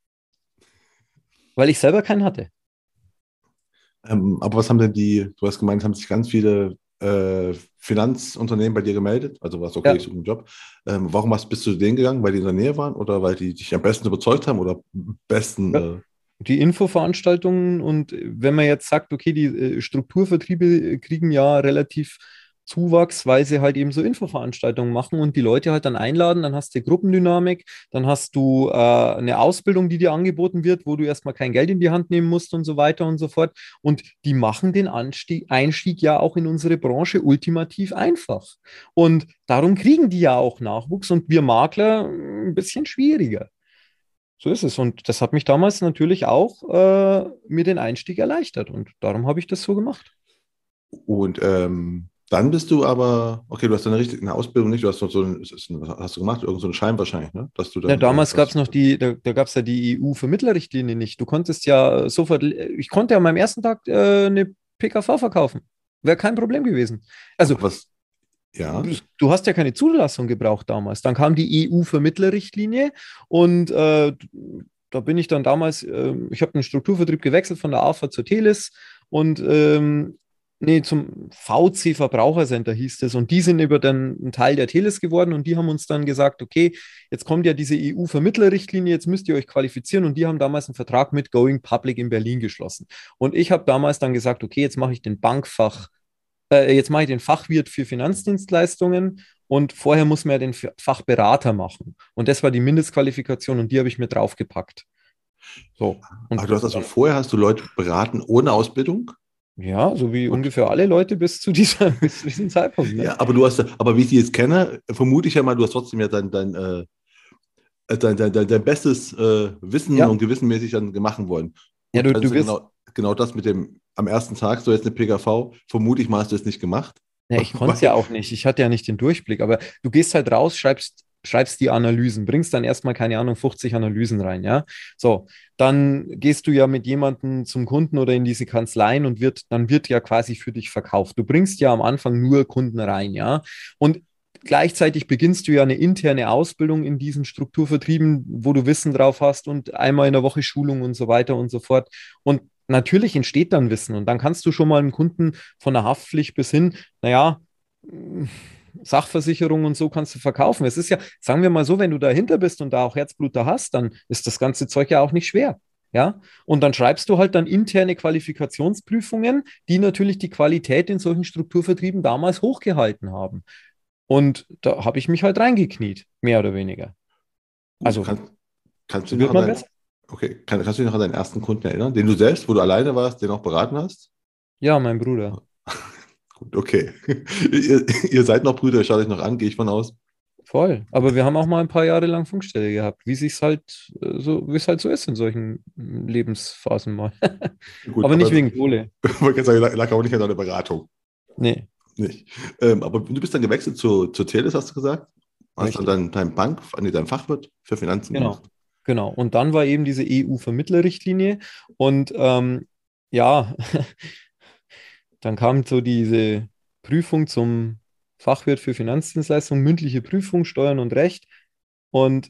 Weil ich selber keinen hatte. Ähm, aber was haben denn die, du hast gemeint, haben sich ganz viele äh, Finanzunternehmen bei dir gemeldet? Also was okay, ja. ich suche einen Job. Ähm, warum hast, bist du zu denen gegangen? Weil die in der Nähe waren oder weil die dich am besten überzeugt haben oder besten? Ja. Äh, die Infoveranstaltungen und wenn man jetzt sagt, okay, die äh, Strukturvertriebe kriegen ja relativ Zuwachs, weil sie halt eben so Infoveranstaltungen machen und die Leute halt dann einladen, dann hast du Gruppendynamik, dann hast du äh, eine Ausbildung, die dir angeboten wird, wo du erstmal kein Geld in die Hand nehmen musst und so weiter und so fort. Und die machen den Anstieg, Einstieg ja auch in unsere Branche ultimativ einfach. Und darum kriegen die ja auch Nachwuchs und wir Makler ein bisschen schwieriger. So ist es. Und das hat mich damals natürlich auch äh, mir den Einstieg erleichtert. Und darum habe ich das so gemacht. Und ähm, dann bist du aber, okay, du hast eine richtige Ausbildung nicht, du hast noch so ein, was hast du gemacht? Irgend so einen Schein wahrscheinlich, ne? Dass du ja, damals gab es noch die, da, da gab es ja die EU-Vermittlerrichtlinie nicht. Du konntest ja sofort, ich konnte ja an meinem ersten Tag äh, eine PKV verkaufen. Wäre kein Problem gewesen. Also, was, ja. Du, du, hast ja keine Zulassung gebraucht damals. Dann kam die EU-Vermittlerrichtlinie und äh, da bin ich dann damals, äh, ich habe den Strukturvertrieb gewechselt von der AFA zur Telis und ähm, nee, zum VC Verbrauchercenter hieß es. Und die sind über den ein Teil der Teles geworden und die haben uns dann gesagt, okay, jetzt kommt ja diese EU-Vermittlerrichtlinie, jetzt müsst ihr euch qualifizieren. Und die haben damals einen Vertrag mit Going Public in Berlin geschlossen. Und ich habe damals dann gesagt, okay, jetzt mache ich den Bankfach, äh, jetzt mache ich den Fachwirt für Finanzdienstleistungen. Und vorher muss man ja den Fachberater machen. Und das war die Mindestqualifikation und die habe ich mir draufgepackt. So. Und Aber du hast also vorher hast du Leute beraten ohne Ausbildung? Ja, so wie ungefähr alle Leute bis zu, dieser, bis zu diesem Zeitpunkt. Ne? Ja, aber du hast, aber wie ich die jetzt kenne, vermute ich ja mal, du hast trotzdem ja dein, dein, äh, dein, dein, dein, dein bestes äh, Wissen ja. und gewissenmäßig dann machen wollen. ja, du, du wirst genau, genau das mit dem am ersten Tag, so jetzt eine PKV, vermute ich mal, hast du es nicht gemacht. Ja, ich konnte es ja auch nicht. Ich hatte ja nicht den Durchblick. Aber du gehst halt raus, schreibst schreibst die Analysen, bringst dann erstmal, keine Ahnung, 50 Analysen rein, ja. So, dann gehst du ja mit jemandem zum Kunden oder in diese Kanzleien und wird, dann wird ja quasi für dich verkauft. Du bringst ja am Anfang nur Kunden rein, ja. Und gleichzeitig beginnst du ja eine interne Ausbildung in diesen Strukturvertrieben, wo du Wissen drauf hast und einmal in der Woche Schulung und so weiter und so fort. Und natürlich entsteht dann Wissen und dann kannst du schon mal einen Kunden von der Haftpflicht bis hin, naja, Sachversicherung und so kannst du verkaufen. Es ist ja, sagen wir mal so, wenn du dahinter bist und da auch Herzbluter hast, dann ist das ganze Zeug ja auch nicht schwer. Ja, und dann schreibst du halt dann interne Qualifikationsprüfungen, die natürlich die Qualität in solchen Strukturvertrieben damals hochgehalten haben. Und da habe ich mich halt reingekniet, mehr oder weniger. Also, Kann, kannst du dein, besser. Okay, Kann, kannst du dich noch an deinen ersten Kunden erinnern, den du selbst, wo du alleine warst, den auch beraten hast? Ja, mein Bruder. Gut, okay. ihr, ihr, seid noch Brüder, schaut euch noch an, gehe ich von aus. Voll. Aber wir haben auch mal ein paar Jahre lang Funkstelle gehabt, wie es halt äh, so, wie es halt so ist in solchen Lebensphasen mal. Gut, aber nicht aber, wegen Kohle. Ich sagen, lag auch nicht an deiner Beratung. Nee. Nicht. Ähm, aber du bist dann gewechselt zu, zur Teles, hast du gesagt? Hast Richtig. dann dein, dein Bank, nee, dein Fachwirt für Finanzen genau. gemacht. Genau. Und dann war eben diese EU-Vermittlerrichtlinie. Und ähm, ja, dann kam so diese Prüfung zum Fachwirt für Finanzdienstleistungen, mündliche Prüfung, Steuern und Recht. Und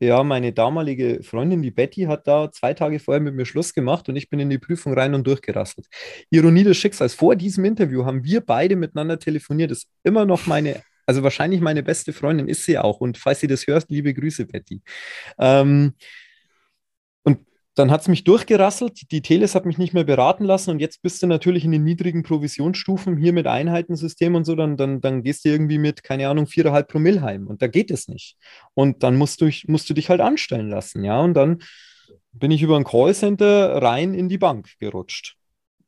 ja, meine damalige Freundin, die Betty, hat da zwei Tage vorher mit mir Schluss gemacht und ich bin in die Prüfung rein und durchgerasselt. Ironie des Schicksals. Vor diesem Interview haben wir beide miteinander telefoniert. Das ist immer noch meine, also wahrscheinlich meine beste Freundin ist sie auch. Und falls sie das hörst, liebe Grüße, Betty. Ähm, dann hat es mich durchgerasselt, die Teles hat mich nicht mehr beraten lassen und jetzt bist du natürlich in den niedrigen Provisionsstufen hier mit Einheitensystem und so, dann, dann, dann gehst du irgendwie mit, keine Ahnung, 4,5 Promille heim und da geht es nicht. Und dann musst du, musst du dich halt anstellen lassen, ja, und dann bin ich über ein Callcenter rein in die Bank gerutscht.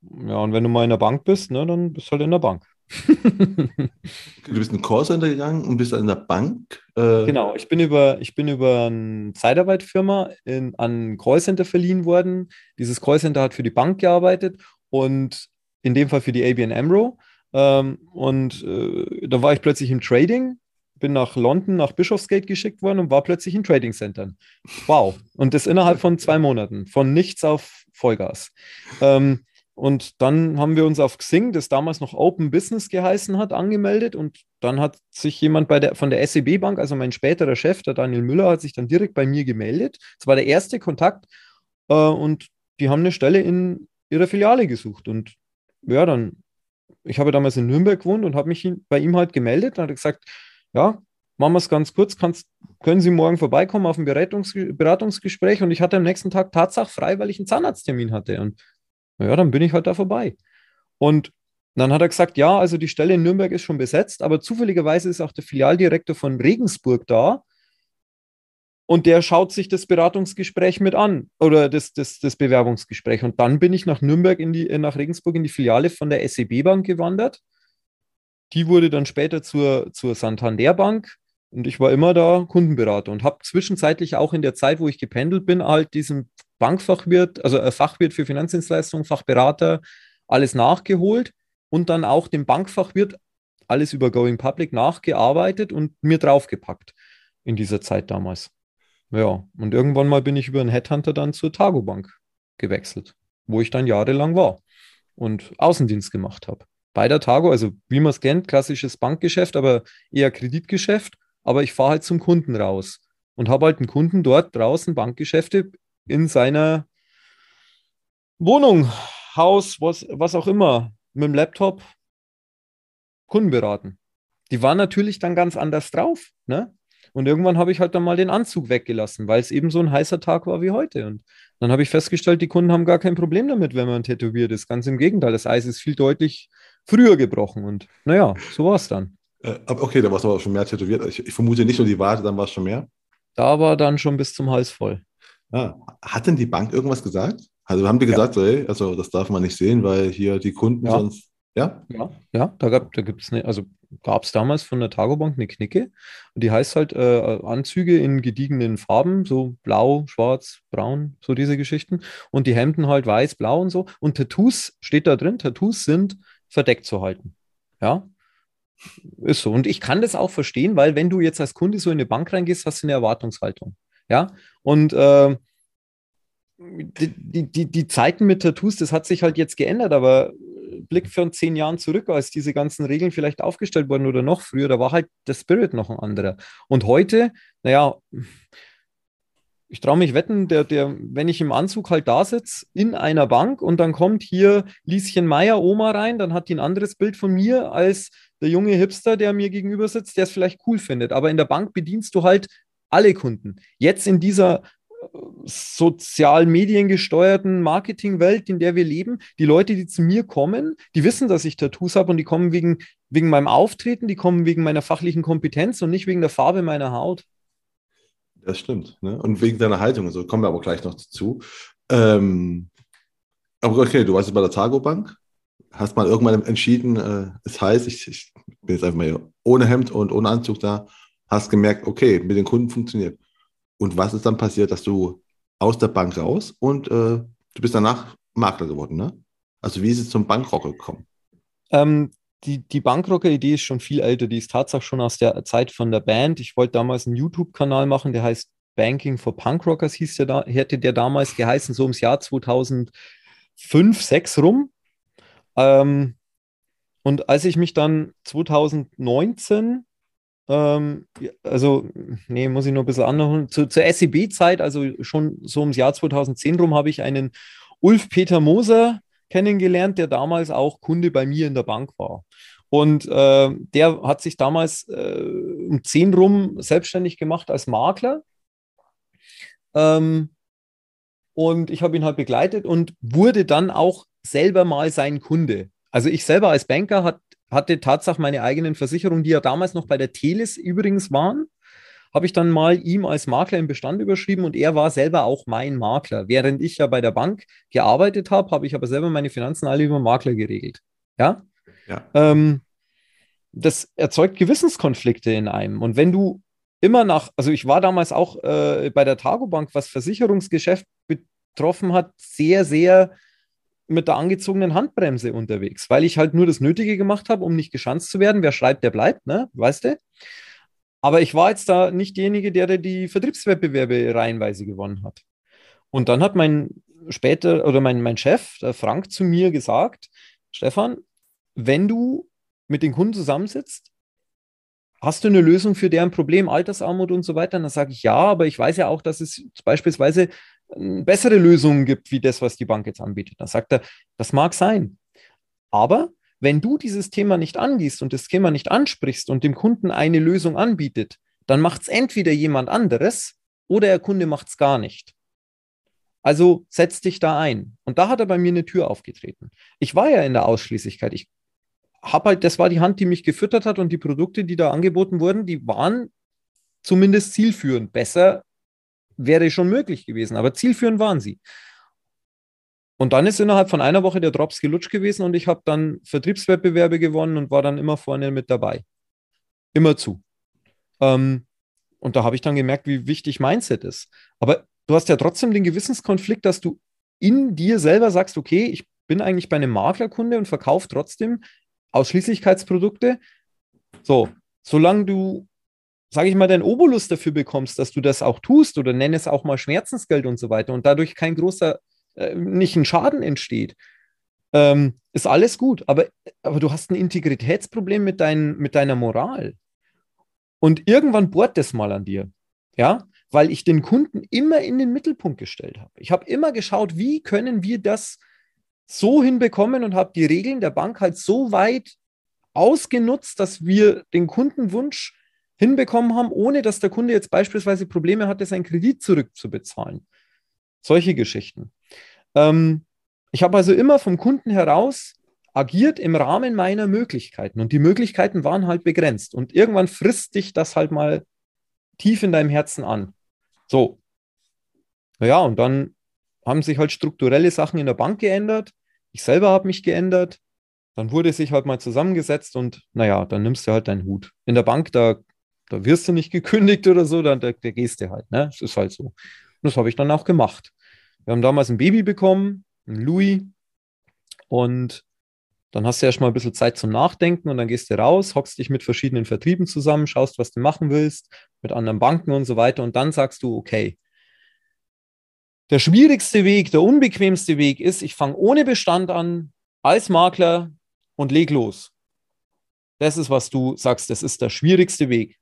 Ja, und wenn du mal in der Bank bist, ne, dann bist du halt in der Bank. du bist in ein Callcenter gegangen und bist in der Bank. Äh genau, ich bin über, ich bin über eine Zeitarbeitfirma in, an ein Callcenter verliehen worden. Dieses Callcenter hat für die Bank gearbeitet und in dem Fall für die ABN Amro. Ähm, und äh, da war ich plötzlich im Trading, bin nach London, nach Bischofsgate geschickt worden und war plötzlich in Trading Centern. Wow. Und das innerhalb von zwei Monaten, von nichts auf Vollgas. Ähm, und dann haben wir uns auf Xing, das damals noch Open Business geheißen hat, angemeldet. Und dann hat sich jemand der, von der SEB Bank, also mein späterer Chef, der Daniel Müller, hat sich dann direkt bei mir gemeldet. Das war der erste Kontakt. Äh, und die haben eine Stelle in ihrer Filiale gesucht. Und ja, dann, ich habe damals in Nürnberg gewohnt und habe mich bei ihm halt gemeldet. Dann hat er gesagt, ja, machen wir es ganz kurz, kannst, können Sie morgen vorbeikommen auf ein Beratungs Beratungsgespräch? Und ich hatte am nächsten Tag Tatsache frei, weil ich einen Zahnarzttermin hatte. Und naja, dann bin ich halt da vorbei. Und dann hat er gesagt, ja, also die Stelle in Nürnberg ist schon besetzt, aber zufälligerweise ist auch der Filialdirektor von Regensburg da und der schaut sich das Beratungsgespräch mit an oder das, das, das Bewerbungsgespräch. Und dann bin ich nach Nürnberg in die, nach Regensburg in die Filiale von der SEB Bank gewandert. Die wurde dann später zur, zur Santander Bank und ich war immer da Kundenberater und habe zwischenzeitlich auch in der Zeit, wo ich gependelt bin, halt diesen Bankfachwirt, also äh, Fachwirt für Finanzdienstleistungen, Fachberater, alles nachgeholt und dann auch dem Bankfachwirt alles über Going Public nachgearbeitet und mir draufgepackt in dieser Zeit damals. Ja, und irgendwann mal bin ich über einen Headhunter dann zur Targo Bank gewechselt, wo ich dann jahrelang war und Außendienst gemacht habe. Bei der Targo, also wie man es kennt, klassisches Bankgeschäft, aber eher Kreditgeschäft, aber ich fahre halt zum Kunden raus und habe halt einen Kunden dort draußen Bankgeschäfte in seiner Wohnung, Haus, was, was auch immer, mit dem Laptop Kunden beraten. Die waren natürlich dann ganz anders drauf. Ne? Und irgendwann habe ich halt dann mal den Anzug weggelassen, weil es eben so ein heißer Tag war wie heute. Und dann habe ich festgestellt, die Kunden haben gar kein Problem damit, wenn man tätowiert ist. Ganz im Gegenteil, das Eis ist viel deutlich früher gebrochen. Und naja, so war es dann. Äh, okay, da war es aber schon mehr tätowiert. Ich, ich, vermute nicht nur die Warte, dann war es schon mehr. Da war dann schon bis zum Hals voll. Ah, hat denn die Bank irgendwas gesagt? Also haben die gesagt, ja. ey, also das darf man nicht sehen, weil hier die Kunden ja. sonst. Ja? Ja, ja da, gab, da gibt es eine, also gab es damals von der Tagobank eine Knicke. Und die heißt halt äh, Anzüge in gediegenen Farben, so blau, schwarz, braun, so diese Geschichten. Und die Hemden halt weiß, blau und so. Und Tattoos steht da drin, Tattoos sind verdeckt zu halten. Ja. Ist so. Und ich kann das auch verstehen, weil wenn du jetzt als Kunde so in eine Bank reingehst, hast du eine Erwartungshaltung. Ja, und äh, die, die, die Zeiten mit Tattoos, das hat sich halt jetzt geändert, aber Blick von zehn Jahren zurück, als diese ganzen Regeln vielleicht aufgestellt wurden oder noch früher, da war halt der Spirit noch ein anderer. Und heute, naja, ich traue mich wetten, der, der, wenn ich im Anzug halt da sitze in einer Bank und dann kommt hier Lieschen Meier, Oma rein, dann hat die ein anderes Bild von mir als der junge Hipster, der mir gegenüber sitzt, der es vielleicht cool findet. Aber in der Bank bedienst du halt alle Kunden. Jetzt in dieser äh, sozial mediengesteuerten Marketingwelt, in der wir leben, die Leute, die zu mir kommen, die wissen, dass ich Tattoos habe und die kommen wegen, wegen meinem Auftreten, die kommen wegen meiner fachlichen Kompetenz und nicht wegen der Farbe meiner Haut. Das stimmt. Ne? Und wegen deiner Haltung, also kommen wir aber gleich noch dazu. Ähm, aber okay, du warst jetzt bei der Targo Bank, hast mal irgendwann entschieden, äh, es heißt, ich, ich bin jetzt einfach mal ohne Hemd und ohne Anzug da hast gemerkt, okay, mit den Kunden funktioniert. Und was ist dann passiert, dass du aus der Bank raus und äh, du bist danach Makler geworden, ne? Also wie ist es zum Bankrocker gekommen? Ähm, die, die Bankrocker-Idee ist schon viel älter. Die ist tatsächlich schon aus der Zeit von der Band. Ich wollte damals einen YouTube-Kanal machen, der heißt Banking for Punkrockers, hieß der da, hätte der damals geheißen, so ums Jahr 2005, 2006 rum. Ähm, und als ich mich dann 2019 ähm, also, nee, muss ich nur ein bisschen anholen. Zu, zur SEB-Zeit, also schon so ums Jahr 2010 rum, habe ich einen Ulf Peter Moser kennengelernt, der damals auch Kunde bei mir in der Bank war. Und äh, der hat sich damals äh, um 10 rum selbstständig gemacht als Makler. Ähm, Und ich habe ihn halt begleitet und wurde dann auch selber mal sein Kunde. Also ich selber als Banker hat, hatte Tatsache meine eigenen Versicherungen, die ja damals noch bei der Teles übrigens waren, habe ich dann mal ihm als Makler im Bestand überschrieben und er war selber auch mein Makler. Während ich ja bei der Bank gearbeitet habe, habe ich aber selber meine Finanzen alle über Makler geregelt. Ja. ja. Ähm, das erzeugt Gewissenskonflikte in einem. Und wenn du immer nach, also ich war damals auch äh, bei der Targobank, was Versicherungsgeschäft betroffen hat, sehr, sehr mit der angezogenen Handbremse unterwegs, weil ich halt nur das Nötige gemacht habe, um nicht geschanzt zu werden. Wer schreibt, der bleibt, ne? Weißt du? Aber ich war jetzt da nicht derjenige, der die Vertriebswettbewerbe reihenweise gewonnen hat. Und dann hat mein später oder mein, mein Chef, der Frank, zu mir gesagt: Stefan, wenn du mit den Kunden zusammensitzt, hast du eine Lösung für deren Problem, Altersarmut und so weiter? Und dann sage ich ja, aber ich weiß ja auch, dass es beispielsweise äh, bessere Lösungen gibt, wie das, was die Bank jetzt anbietet. Dann sagt er, das mag sein. Aber wenn du dieses Thema nicht angehst und das Thema nicht ansprichst und dem Kunden eine Lösung anbietet, dann macht es entweder jemand anderes oder der Kunde macht es gar nicht. Also setz dich da ein. Und da hat er bei mir eine Tür aufgetreten. Ich war ja in der Ausschließlichkeit. Ich habe halt, das war die Hand, die mich gefüttert hat und die Produkte, die da angeboten wurden, die waren zumindest zielführend. Besser wäre schon möglich gewesen, aber zielführend waren sie. Und dann ist innerhalb von einer Woche der Drops gelutscht gewesen und ich habe dann Vertriebswettbewerbe gewonnen und war dann immer vorne mit dabei. Immer zu. Ähm, und da habe ich dann gemerkt, wie wichtig Mindset ist. Aber du hast ja trotzdem den Gewissenskonflikt, dass du in dir selber sagst, okay, ich bin eigentlich bei einem Maklerkunde und verkaufe trotzdem Ausschließlichkeitsprodukte. So, solange du, sage ich mal, dein Obolus dafür bekommst, dass du das auch tust oder nenne es auch mal Schmerzensgeld und so weiter und dadurch kein großer äh, nicht ein Schaden entsteht, ähm, ist alles gut. Aber, aber du hast ein Integritätsproblem mit, dein, mit deiner Moral. Und irgendwann bohrt das mal an dir. Ja, weil ich den Kunden immer in den Mittelpunkt gestellt habe. Ich habe immer geschaut, wie können wir das so hinbekommen und habe die Regeln der Bank halt so weit ausgenutzt, dass wir den Kundenwunsch hinbekommen haben, ohne dass der Kunde jetzt beispielsweise Probleme hatte, seinen Kredit zurückzubezahlen. Solche Geschichten. Ähm, ich habe also immer vom Kunden heraus agiert im Rahmen meiner Möglichkeiten. Und die Möglichkeiten waren halt begrenzt. Und irgendwann frisst dich das halt mal tief in deinem Herzen an. So. Naja, und dann haben sich halt strukturelle Sachen in der Bank geändert. Ich selber habe mich geändert. Dann wurde sich halt mal zusammengesetzt und naja, dann nimmst du halt deinen Hut. In der Bank, da, da wirst du nicht gekündigt oder so, dann da, da gehst du halt. Ne? Das ist halt so. Und das habe ich dann auch gemacht. Wir haben damals ein Baby bekommen, ein Louis. Und dann hast du erst mal ein bisschen Zeit zum Nachdenken und dann gehst du raus, hockst dich mit verschiedenen Vertrieben zusammen, schaust, was du machen willst, mit anderen Banken und so weiter. Und dann sagst du, okay, der schwierigste Weg, der unbequemste Weg ist, ich fange ohne Bestand an, als Makler und leg los. Das ist, was du sagst, das ist der schwierigste Weg.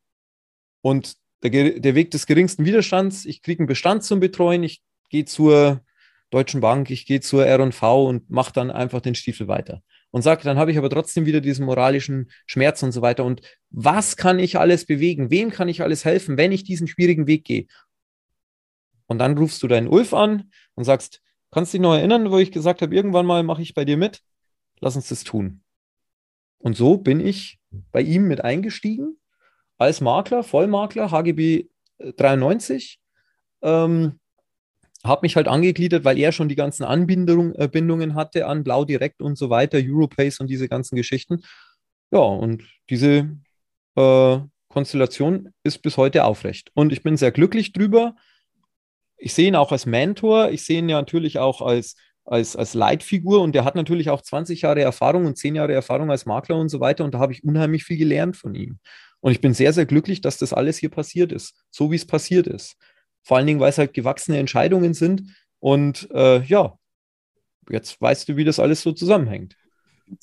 Und der, der Weg des geringsten Widerstands, ich kriege einen Bestand zum Betreuen, ich gehe zur Deutschen Bank, ich gehe zur R&V und mache dann einfach den Stiefel weiter. Und sage, dann habe ich aber trotzdem wieder diesen moralischen Schmerz und so weiter. Und was kann ich alles bewegen? Wem kann ich alles helfen, wenn ich diesen schwierigen Weg gehe? Und dann rufst du deinen Ulf an und sagst, kannst dich noch erinnern, wo ich gesagt habe, irgendwann mal mache ich bei dir mit? Lass uns das tun. Und so bin ich bei ihm mit eingestiegen als Makler, Vollmakler, HGB 93. Ähm, habe mich halt angegliedert, weil er schon die ganzen Anbindungen äh, hatte an Blau Direkt und so weiter, Europace und diese ganzen Geschichten. Ja, und diese äh, Konstellation ist bis heute aufrecht. Und ich bin sehr glücklich drüber. Ich sehe ihn auch als Mentor. Ich sehe ihn ja natürlich auch als, als, als Leitfigur. Und der hat natürlich auch 20 Jahre Erfahrung und 10 Jahre Erfahrung als Makler und so weiter. Und da habe ich unheimlich viel gelernt von ihm. Und ich bin sehr, sehr glücklich, dass das alles hier passiert ist, so wie es passiert ist. Vor allen Dingen, weil es halt gewachsene Entscheidungen sind. Und äh, ja, jetzt weißt du, wie das alles so zusammenhängt.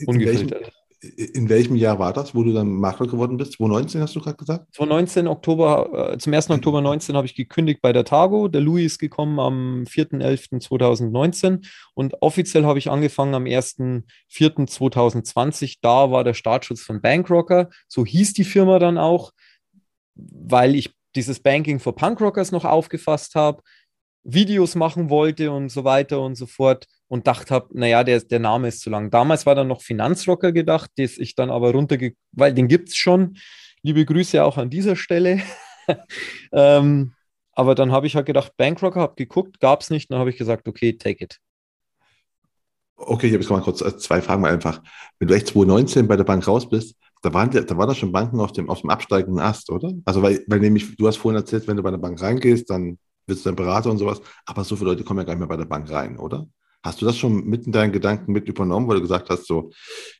Ungefiltert. In welchem Jahr war das, wo du dann Makler geworden bist? 2019 hast du gerade gesagt? 2019 Oktober, äh, zum 1. Oktober 19 habe ich gekündigt bei der Tago. Der Louis ist gekommen am 4.11.2019 und offiziell habe ich angefangen am 1.4.2020. Da war der Startschutz von Bankrocker. So hieß die Firma dann auch, weil ich dieses Banking for Punkrockers noch aufgefasst habe. Videos machen wollte und so weiter und so fort und dachte habe, naja, der, der Name ist zu lang. Damals war dann noch Finanzrocker gedacht, das ich dann aber runterge... weil den gibt es schon. Liebe Grüße auch an dieser Stelle. ähm, aber dann habe ich halt gedacht, Bankrocker, habe geguckt, gab es nicht, dann habe ich gesagt, okay, take it. Okay, ich habe jetzt mal kurz äh, zwei Fragen mal einfach. Wenn du echt 2019 bei der Bank raus bist, da waren, da waren schon Banken auf dem, auf dem absteigenden Ast, oder? Also, weil, weil nämlich, du hast vorhin erzählt, wenn du bei der Bank reingehst, dann wirst du ein Berater und sowas, aber so viele Leute kommen ja gar nicht mehr bei der Bank rein, oder? Hast du das schon mit in deinen Gedanken mit übernommen, weil du gesagt hast, so,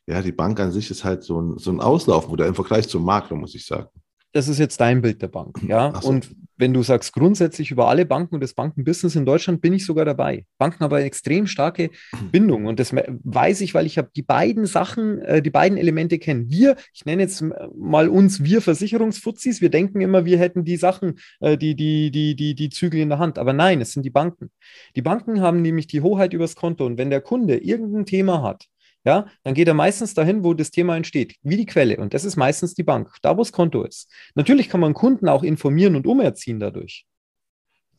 ja, die Bank an sich ist halt so ein, so ein Auslaufen oder im Vergleich zum Makler, muss ich sagen das ist jetzt dein Bild der Bank. Ja. So. Und wenn du sagst, grundsätzlich über alle Banken und das Bankenbusiness in Deutschland bin ich sogar dabei. Banken haben eine extrem starke Bindung. Und das weiß ich, weil ich habe die beiden Sachen, äh, die beiden Elemente kennen. Wir, ich nenne jetzt mal uns, wir Versicherungsfuzis, wir denken immer, wir hätten die Sachen, äh, die, die, die, die, die Zügel in der Hand. Aber nein, es sind die Banken. Die Banken haben nämlich die Hoheit übers Konto. Und wenn der Kunde irgendein Thema hat, ja, dann geht er meistens dahin, wo das Thema entsteht, wie die Quelle. Und das ist meistens die Bank, da wo das Konto ist. Natürlich kann man Kunden auch informieren und umerziehen dadurch.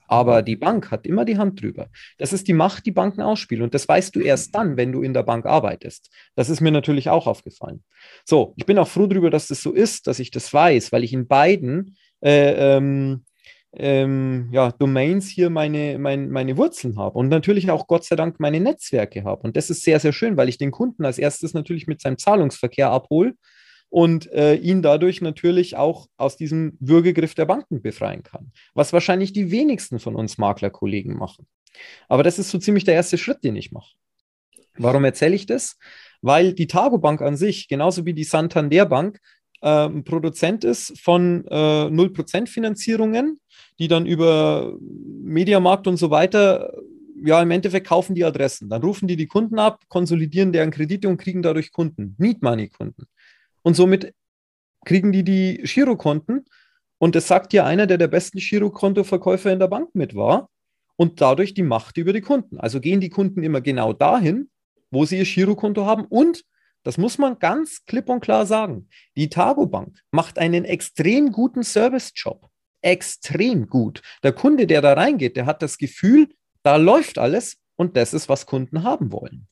Aber die Bank hat immer die Hand drüber. Das ist die Macht, die Banken ausspielen. Und das weißt du erst dann, wenn du in der Bank arbeitest. Das ist mir natürlich auch aufgefallen. So, ich bin auch froh darüber, dass das so ist, dass ich das weiß, weil ich in beiden äh, ähm, ähm, ja, Domains hier meine, mein, meine Wurzeln habe und natürlich auch Gott sei Dank meine Netzwerke habe. Und das ist sehr, sehr schön, weil ich den Kunden als erstes natürlich mit seinem Zahlungsverkehr abhole und äh, ihn dadurch natürlich auch aus diesem Würgegriff der Banken befreien kann. Was wahrscheinlich die wenigsten von uns Maklerkollegen machen. Aber das ist so ziemlich der erste Schritt, den ich mache. Warum erzähle ich das? Weil die Targo Bank an sich, genauso wie die Santander Bank, äh, Produzent ist von äh, 0% Finanzierungen, die dann über Mediamarkt und so weiter, ja, im Endeffekt kaufen die Adressen. Dann rufen die die Kunden ab, konsolidieren deren Kredite und kriegen dadurch Kunden, Need Money Kunden. Und somit kriegen die die Girokonten. Und das sagt ja einer, der der besten Girokontoverkäufer in der Bank mit war. Und dadurch die Macht über die Kunden. Also gehen die Kunden immer genau dahin, wo sie ihr Girokonto haben und das muss man ganz klipp und klar sagen. Die Targo Bank macht einen extrem guten Service-Job. Extrem gut. Der Kunde, der da reingeht, der hat das Gefühl, da läuft alles und das ist, was Kunden haben wollen.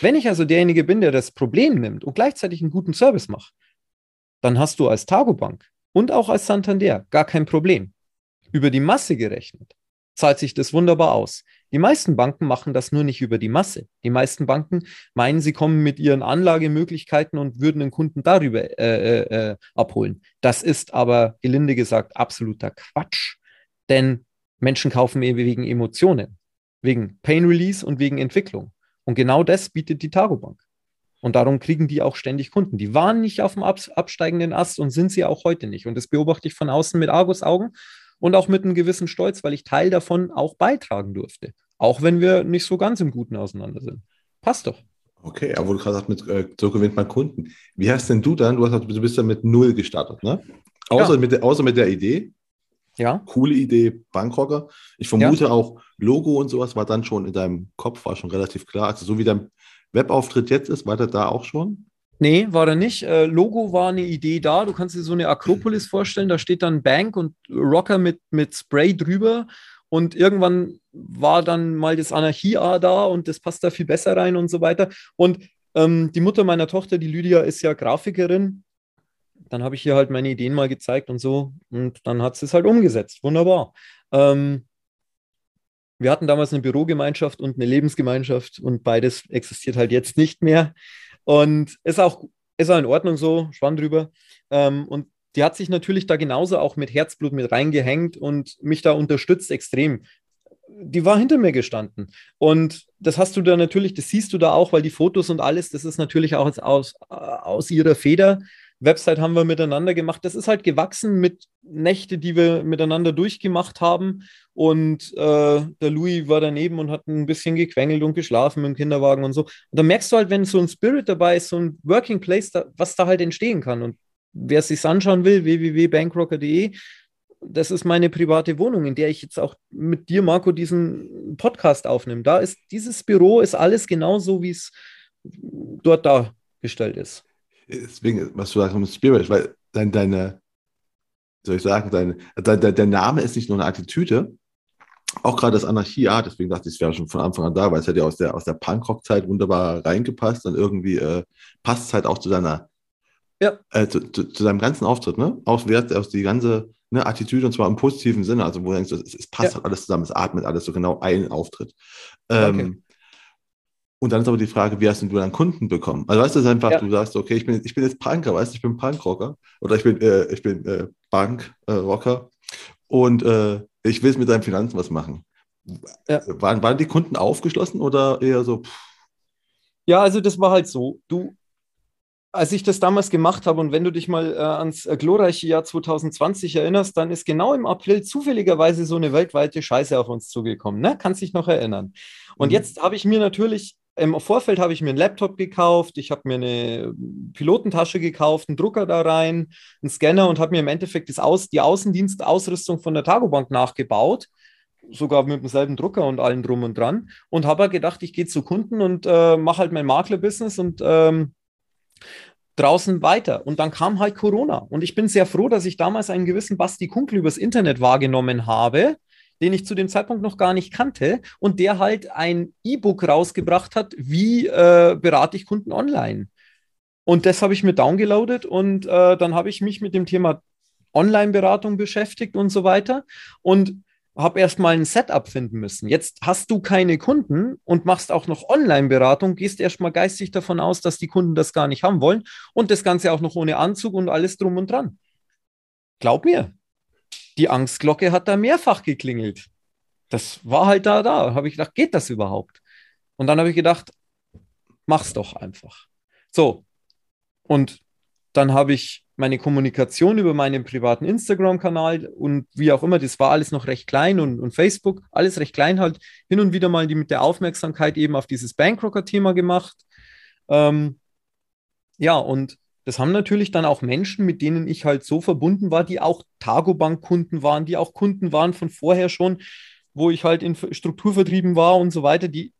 Wenn ich also derjenige bin, der das Problem nimmt und gleichzeitig einen guten Service macht, dann hast du als Targo Bank und auch als Santander gar kein Problem. Über die Masse gerechnet zahlt sich das wunderbar aus. Die meisten Banken machen das nur nicht über die Masse. Die meisten Banken meinen, sie kommen mit ihren Anlagemöglichkeiten und würden den Kunden darüber äh, äh, äh, abholen. Das ist aber gelinde gesagt absoluter Quatsch, denn Menschen kaufen eben wegen Emotionen, wegen Pain Release und wegen Entwicklung. Und genau das bietet die Targo Bank. Und darum kriegen die auch ständig Kunden. Die waren nicht auf dem absteigenden Ast und sind sie auch heute nicht. Und das beobachte ich von außen mit Argus Augen und auch mit einem gewissen Stolz, weil ich Teil davon auch beitragen durfte. Auch wenn wir nicht so ganz im Guten auseinander sind. Passt doch. Okay, aber du gerade sagst, mit, äh, so gewinnt man Kunden. Wie hast denn du dann, du, hast, du bist ja mit null gestartet, ne? Außer, ja. mit, der, außer mit der Idee. Ja. Coole Idee, Bankrocker. Ich vermute ja. auch, Logo und sowas war dann schon in deinem Kopf, war schon relativ klar. Also so wie dein Webauftritt jetzt ist, war das da auch schon? Nee, war er nicht. Äh, Logo war eine Idee da. Du kannst dir so eine Akropolis vorstellen. Da steht dann Bank und Rocker mit, mit Spray drüber. Und irgendwann war dann mal das Anarchie-A da und das passt da viel besser rein und so weiter. Und ähm, die Mutter meiner Tochter, die Lydia, ist ja Grafikerin. Dann habe ich ihr halt meine Ideen mal gezeigt und so. Und dann hat sie es halt umgesetzt. Wunderbar. Ähm, wir hatten damals eine Bürogemeinschaft und eine Lebensgemeinschaft und beides existiert halt jetzt nicht mehr. Und ist auch, ist auch in Ordnung so, schwamm drüber. Ähm, und die hat sich natürlich da genauso auch mit Herzblut mit reingehängt und mich da unterstützt extrem. Die war hinter mir gestanden. Und das hast du da natürlich, das siehst du da auch, weil die Fotos und alles, das ist natürlich auch aus, aus ihrer Feder. Website haben wir miteinander gemacht. Das ist halt gewachsen mit Nächte, die wir miteinander durchgemacht haben. Und äh, der Louis war daneben und hat ein bisschen gequengelt und geschlafen im Kinderwagen und so. Und da merkst du halt, wenn so ein Spirit dabei ist, so ein Working Place, da, was da halt entstehen kann. Und wer es sich anschauen will, www.bankrocker.de, das ist meine private Wohnung, in der ich jetzt auch mit dir, Marco, diesen Podcast aufnehme. Da ist dieses Büro, ist alles genauso, wie es dort dargestellt ist deswegen, was du sagst, Spirit, weil dein, deine, soll ich sagen, dein, dein, dein Name ist nicht nur eine Attitüde, auch gerade das Anarchie-Art, deswegen dachte ich, es wäre schon von Anfang an da, weil es hat ja aus der, aus der Punkrock-Zeit wunderbar reingepasst und irgendwie äh, passt es halt auch zu deiner, ja. Äh, zu, zu, zu, deinem ganzen Auftritt, ne? Aus, aus die ganze ne, Attitüde und zwar im positiven Sinne, also wo du denkst, es, es passt ja. halt alles zusammen, es atmet alles so genau ein Auftritt. Ähm, okay. Und dann ist aber die Frage, wie hast du dann Kunden bekommen? Also weißt du, es ist einfach, ja. du sagst, okay, ich bin, ich bin jetzt Punker, weißt du, ich bin Punkrocker oder ich bin, äh, ich bin äh, Bankrocker und äh, ich will es mit deinen Finanzen was machen. Ja. Waren, waren die Kunden aufgeschlossen oder eher so? Pff? Ja, also das war halt so. Du, als ich das damals gemacht habe und wenn du dich mal äh, ans äh, glorreiche Jahr 2020 erinnerst, dann ist genau im April zufälligerweise so eine weltweite Scheiße auf uns zugekommen. Ne? Kannst dich noch erinnern. Und mhm. jetzt habe ich mir natürlich im Vorfeld habe ich mir einen Laptop gekauft, ich habe mir eine Pilotentasche gekauft, einen Drucker da rein, einen Scanner und habe mir im Endeffekt das Aus, die Außendienstausrüstung von der Tagobank nachgebaut, sogar mit demselben Drucker und allem drum und dran. Und habe halt gedacht, ich gehe zu Kunden und äh, mache halt mein Makler-Business und ähm, draußen weiter. Und dann kam halt Corona. Und ich bin sehr froh, dass ich damals einen gewissen Basti Kunkel übers Internet wahrgenommen habe den ich zu dem Zeitpunkt noch gar nicht kannte und der halt ein E-Book rausgebracht hat, wie äh, berate ich Kunden online. Und das habe ich mir downgeloadet und äh, dann habe ich mich mit dem Thema Online-Beratung beschäftigt und so weiter und habe erstmal ein Setup finden müssen. Jetzt hast du keine Kunden und machst auch noch Online-Beratung, gehst erstmal geistig davon aus, dass die Kunden das gar nicht haben wollen und das Ganze auch noch ohne Anzug und alles drum und dran. Glaub mir, die Angstglocke hat da mehrfach geklingelt. Das war halt da, da. Habe ich gedacht, geht das überhaupt? Und dann habe ich gedacht, mach's doch einfach. So. Und dann habe ich meine Kommunikation über meinen privaten Instagram-Kanal und wie auch immer, das war alles noch recht klein und, und, Facebook, alles recht klein halt, hin und wieder mal die mit der Aufmerksamkeit eben auf dieses Bankrocker-Thema gemacht. Ähm, ja, und das haben natürlich dann auch Menschen, mit denen ich halt so verbunden war, die auch Targobank-Kunden waren, die auch Kunden waren von vorher schon, wo ich halt in Strukturvertrieben war und so weiter, die,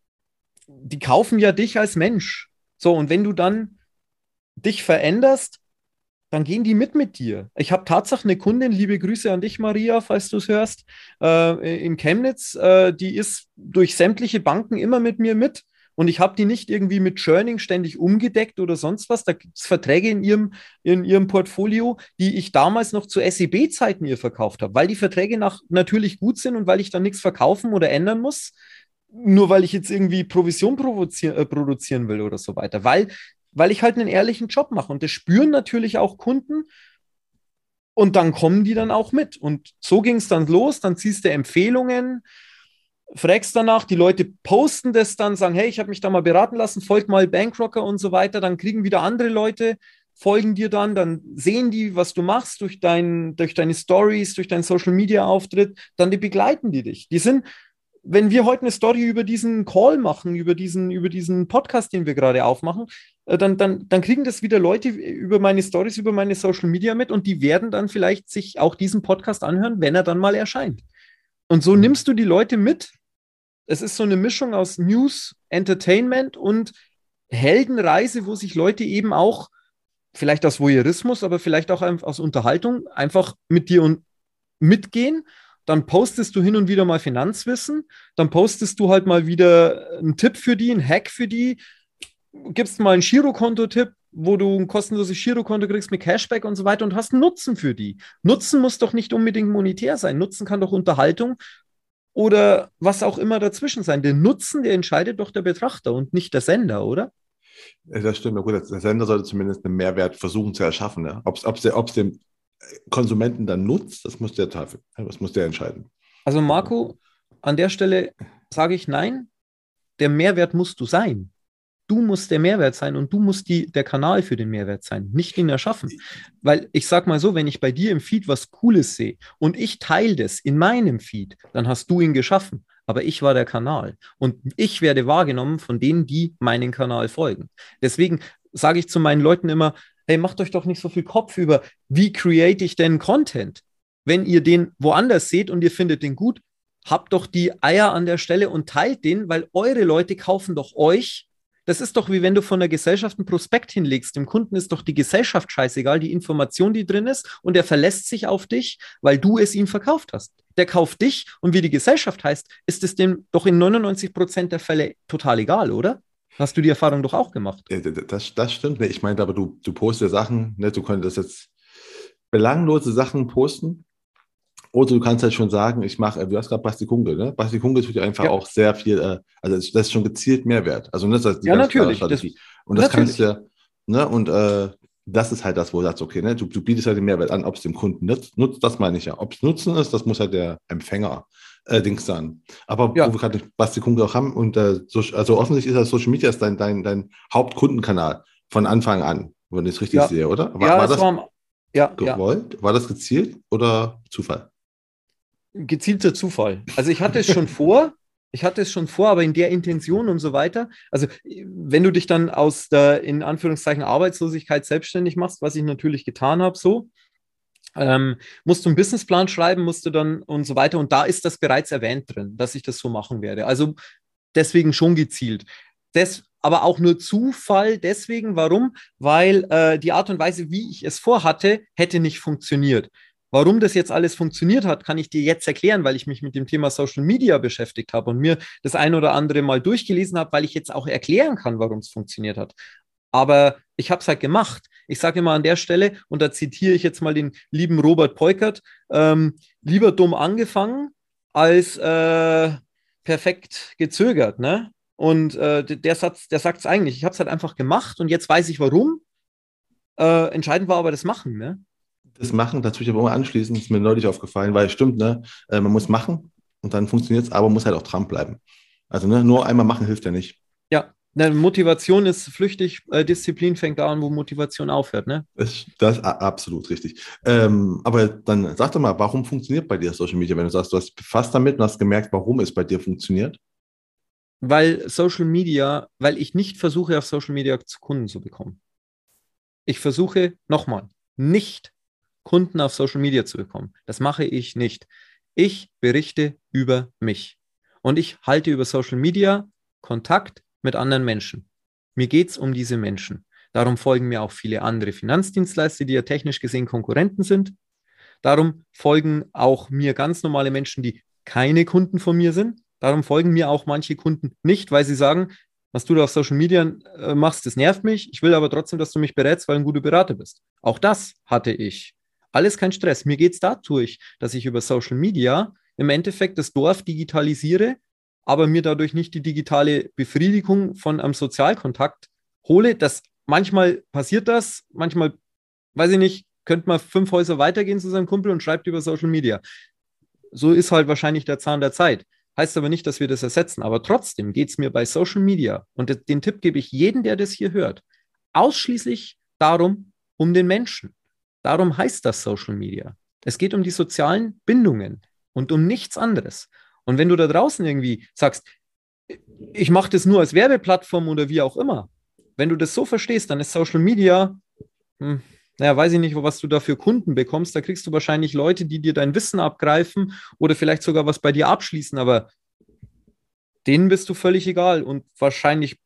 die kaufen ja dich als Mensch. So, und wenn du dann dich veränderst, dann gehen die mit mit dir. Ich habe tatsächlich eine Kundin, liebe Grüße an dich, Maria, falls du es hörst, äh, in Chemnitz, äh, die ist durch sämtliche Banken immer mit mir mit und ich habe die nicht irgendwie mit Churning ständig umgedeckt oder sonst was. Da gibt es Verträge in ihrem, in ihrem Portfolio, die ich damals noch zu SEB-Zeiten ihr verkauft habe, weil die Verträge nach, natürlich gut sind und weil ich dann nichts verkaufen oder ändern muss. Nur weil ich jetzt irgendwie Provision äh, produzieren will oder so weiter. Weil, weil ich halt einen ehrlichen Job mache. Und das spüren natürlich auch Kunden. Und dann kommen die dann auch mit. Und so ging es dann los. Dann ziehst du Empfehlungen fragst danach, die Leute posten das dann, sagen, hey, ich habe mich da mal beraten lassen, folgt mal Bankrocker und so weiter, dann kriegen wieder andere Leute, folgen dir dann, dann sehen die, was du machst durch, dein, durch deine Stories, durch deinen Social-Media-Auftritt, dann die begleiten die dich. Die sind, wenn wir heute eine Story über diesen Call machen, über diesen, über diesen Podcast, den wir gerade aufmachen, äh, dann, dann, dann kriegen das wieder Leute über meine Stories, über meine Social Media mit und die werden dann vielleicht sich auch diesen Podcast anhören, wenn er dann mal erscheint. Und so mhm. nimmst du die Leute mit. Es ist so eine Mischung aus News, Entertainment und Heldenreise, wo sich Leute eben auch, vielleicht aus Voyeurismus, aber vielleicht auch aus Unterhaltung, einfach mit dir und mitgehen. Dann postest du hin und wieder mal Finanzwissen. Dann postest du halt mal wieder einen Tipp für die, einen Hack für die. Gibst mal einen Girokonto-Tipp wo du ein kostenloses Girokonto kriegst mit Cashback und so weiter und hast einen Nutzen für die. Nutzen muss doch nicht unbedingt monetär sein. Nutzen kann doch Unterhaltung oder was auch immer dazwischen sein. Den Nutzen, der entscheidet doch der Betrachter und nicht der Sender, oder? Das stimmt. Gut, der Sender sollte zumindest einen Mehrwert versuchen zu erschaffen. Ja? Ob es dem Konsumenten dann nutzt, das muss der Teufel, das muss der entscheiden. Also Marco, an der Stelle sage ich nein, der Mehrwert musst du sein. Du musst der Mehrwert sein und du musst die, der Kanal für den Mehrwert sein, nicht ihn erschaffen. Weil ich sag mal so, wenn ich bei dir im Feed was Cooles sehe und ich teile das in meinem Feed, dann hast du ihn geschaffen. Aber ich war der Kanal und ich werde wahrgenommen von denen, die meinen Kanal folgen. Deswegen sage ich zu meinen Leuten immer, hey, macht euch doch nicht so viel Kopf über, wie create ich denn Content? Wenn ihr den woanders seht und ihr findet den gut, habt doch die Eier an der Stelle und teilt den, weil eure Leute kaufen doch euch das ist doch wie wenn du von der Gesellschaft einen Prospekt hinlegst. Dem Kunden ist doch die Gesellschaft scheißegal, die Information, die drin ist, und er verlässt sich auf dich, weil du es ihm verkauft hast. der kauft dich und wie die Gesellschaft heißt, ist es dem doch in 99 Prozent der Fälle total egal, oder? Hast du die Erfahrung doch auch gemacht? Das, das stimmt. Ich meine, aber du, du postest Sachen, ne? du könntest jetzt belanglose Sachen posten. Oder du kannst halt schon sagen, ich mache, äh, du hast gerade Basti Kunkel, ne? Basti Kunkel tut ja einfach ja. auch sehr viel, äh, also das ist schon gezielt Mehrwert. Also das ist die ja, natürlich. Das, und das natürlich. kannst du ja, ne? Und äh, das ist halt das, wo du sagst, okay, ne, du, du bietest halt den Mehrwert an, ob es dem Kunden nutzt, nutzt, das meine ich ja. Ob es Nutzen ist, das muss halt der Empfänger äh, Dings sein. Aber ja. wo wir gerade Basti Kunkel auch haben, und äh, so, also offensichtlich ist das Social Media ist dein, dein, dein Hauptkundenkanal von Anfang an, wenn ich es richtig ja. sehe, oder? War, ja, war das war, ja, gewollt? War das gezielt oder Zufall? Gezielter Zufall. Also ich hatte es schon vor, ich hatte es schon vor, aber in der Intention und so weiter. Also, wenn du dich dann aus der in Anführungszeichen Arbeitslosigkeit selbstständig machst, was ich natürlich getan habe, so, ähm, musst du einen Businessplan schreiben, musst du dann und so weiter. Und da ist das bereits erwähnt drin, dass ich das so machen werde. Also deswegen schon gezielt. Das, aber auch nur Zufall deswegen. Warum? Weil äh, die Art und Weise, wie ich es vorhatte, hätte nicht funktioniert. Warum das jetzt alles funktioniert hat, kann ich dir jetzt erklären, weil ich mich mit dem Thema Social Media beschäftigt habe und mir das ein oder andere mal durchgelesen habe, weil ich jetzt auch erklären kann, warum es funktioniert hat. Aber ich habe es halt gemacht. Ich sage immer an der Stelle, und da zitiere ich jetzt mal den lieben Robert Peukert, ähm, lieber dumm angefangen als äh, perfekt gezögert. Ne? Und äh, der Satz, der sagt es eigentlich. Ich habe es halt einfach gemacht und jetzt weiß ich warum. Äh, entscheidend war aber das Machen. Ne? Das Machen, dazu ich aber immer anschließen, ist mir neulich aufgefallen, weil es stimmt, ne? Äh, man muss machen und dann funktioniert es, aber man muss halt auch dranbleiben. Also ne, nur einmal machen hilft ja nicht. Ja, Motivation ist flüchtig, äh, Disziplin fängt da an, wo Motivation aufhört, ne? Das, das ist absolut richtig. Ähm, aber dann sag doch mal, warum funktioniert bei dir Social Media, wenn du sagst, du hast befasst damit und hast gemerkt, warum es bei dir funktioniert? Weil Social Media, weil ich nicht versuche, auf Social Media zu Kunden zu bekommen. Ich versuche, nochmal, nicht Kunden auf Social Media zu bekommen. Das mache ich nicht. Ich berichte über mich. Und ich halte über Social Media Kontakt mit anderen Menschen. Mir geht es um diese Menschen. Darum folgen mir auch viele andere Finanzdienstleister, die ja technisch gesehen Konkurrenten sind. Darum folgen auch mir ganz normale Menschen, die keine Kunden von mir sind. Darum folgen mir auch manche Kunden nicht, weil sie sagen, was du da auf Social Media äh, machst, das nervt mich. Ich will aber trotzdem, dass du mich berätst, weil du ein guter Berater bist. Auch das hatte ich. Alles kein Stress. Mir geht es dadurch, dass ich über Social Media im Endeffekt das Dorf digitalisiere aber mir dadurch nicht die digitale Befriedigung von einem Sozialkontakt hole. Das manchmal passiert das, manchmal, weiß ich nicht, könnte man fünf Häuser weitergehen zu seinem Kumpel und schreibt über Social Media. So ist halt wahrscheinlich der Zahn der Zeit. Heißt aber nicht, dass wir das ersetzen. Aber trotzdem geht es mir bei Social Media, und den Tipp gebe ich jedem, der das hier hört, ausschließlich darum, um den Menschen. Darum heißt das Social Media. Es geht um die sozialen Bindungen und um nichts anderes. Und wenn du da draußen irgendwie sagst, ich mache das nur als Werbeplattform oder wie auch immer, wenn du das so verstehst, dann ist Social Media, hm, naja, weiß ich nicht, was du da für Kunden bekommst. Da kriegst du wahrscheinlich Leute, die dir dein Wissen abgreifen oder vielleicht sogar was bei dir abschließen, aber denen bist du völlig egal und wahrscheinlich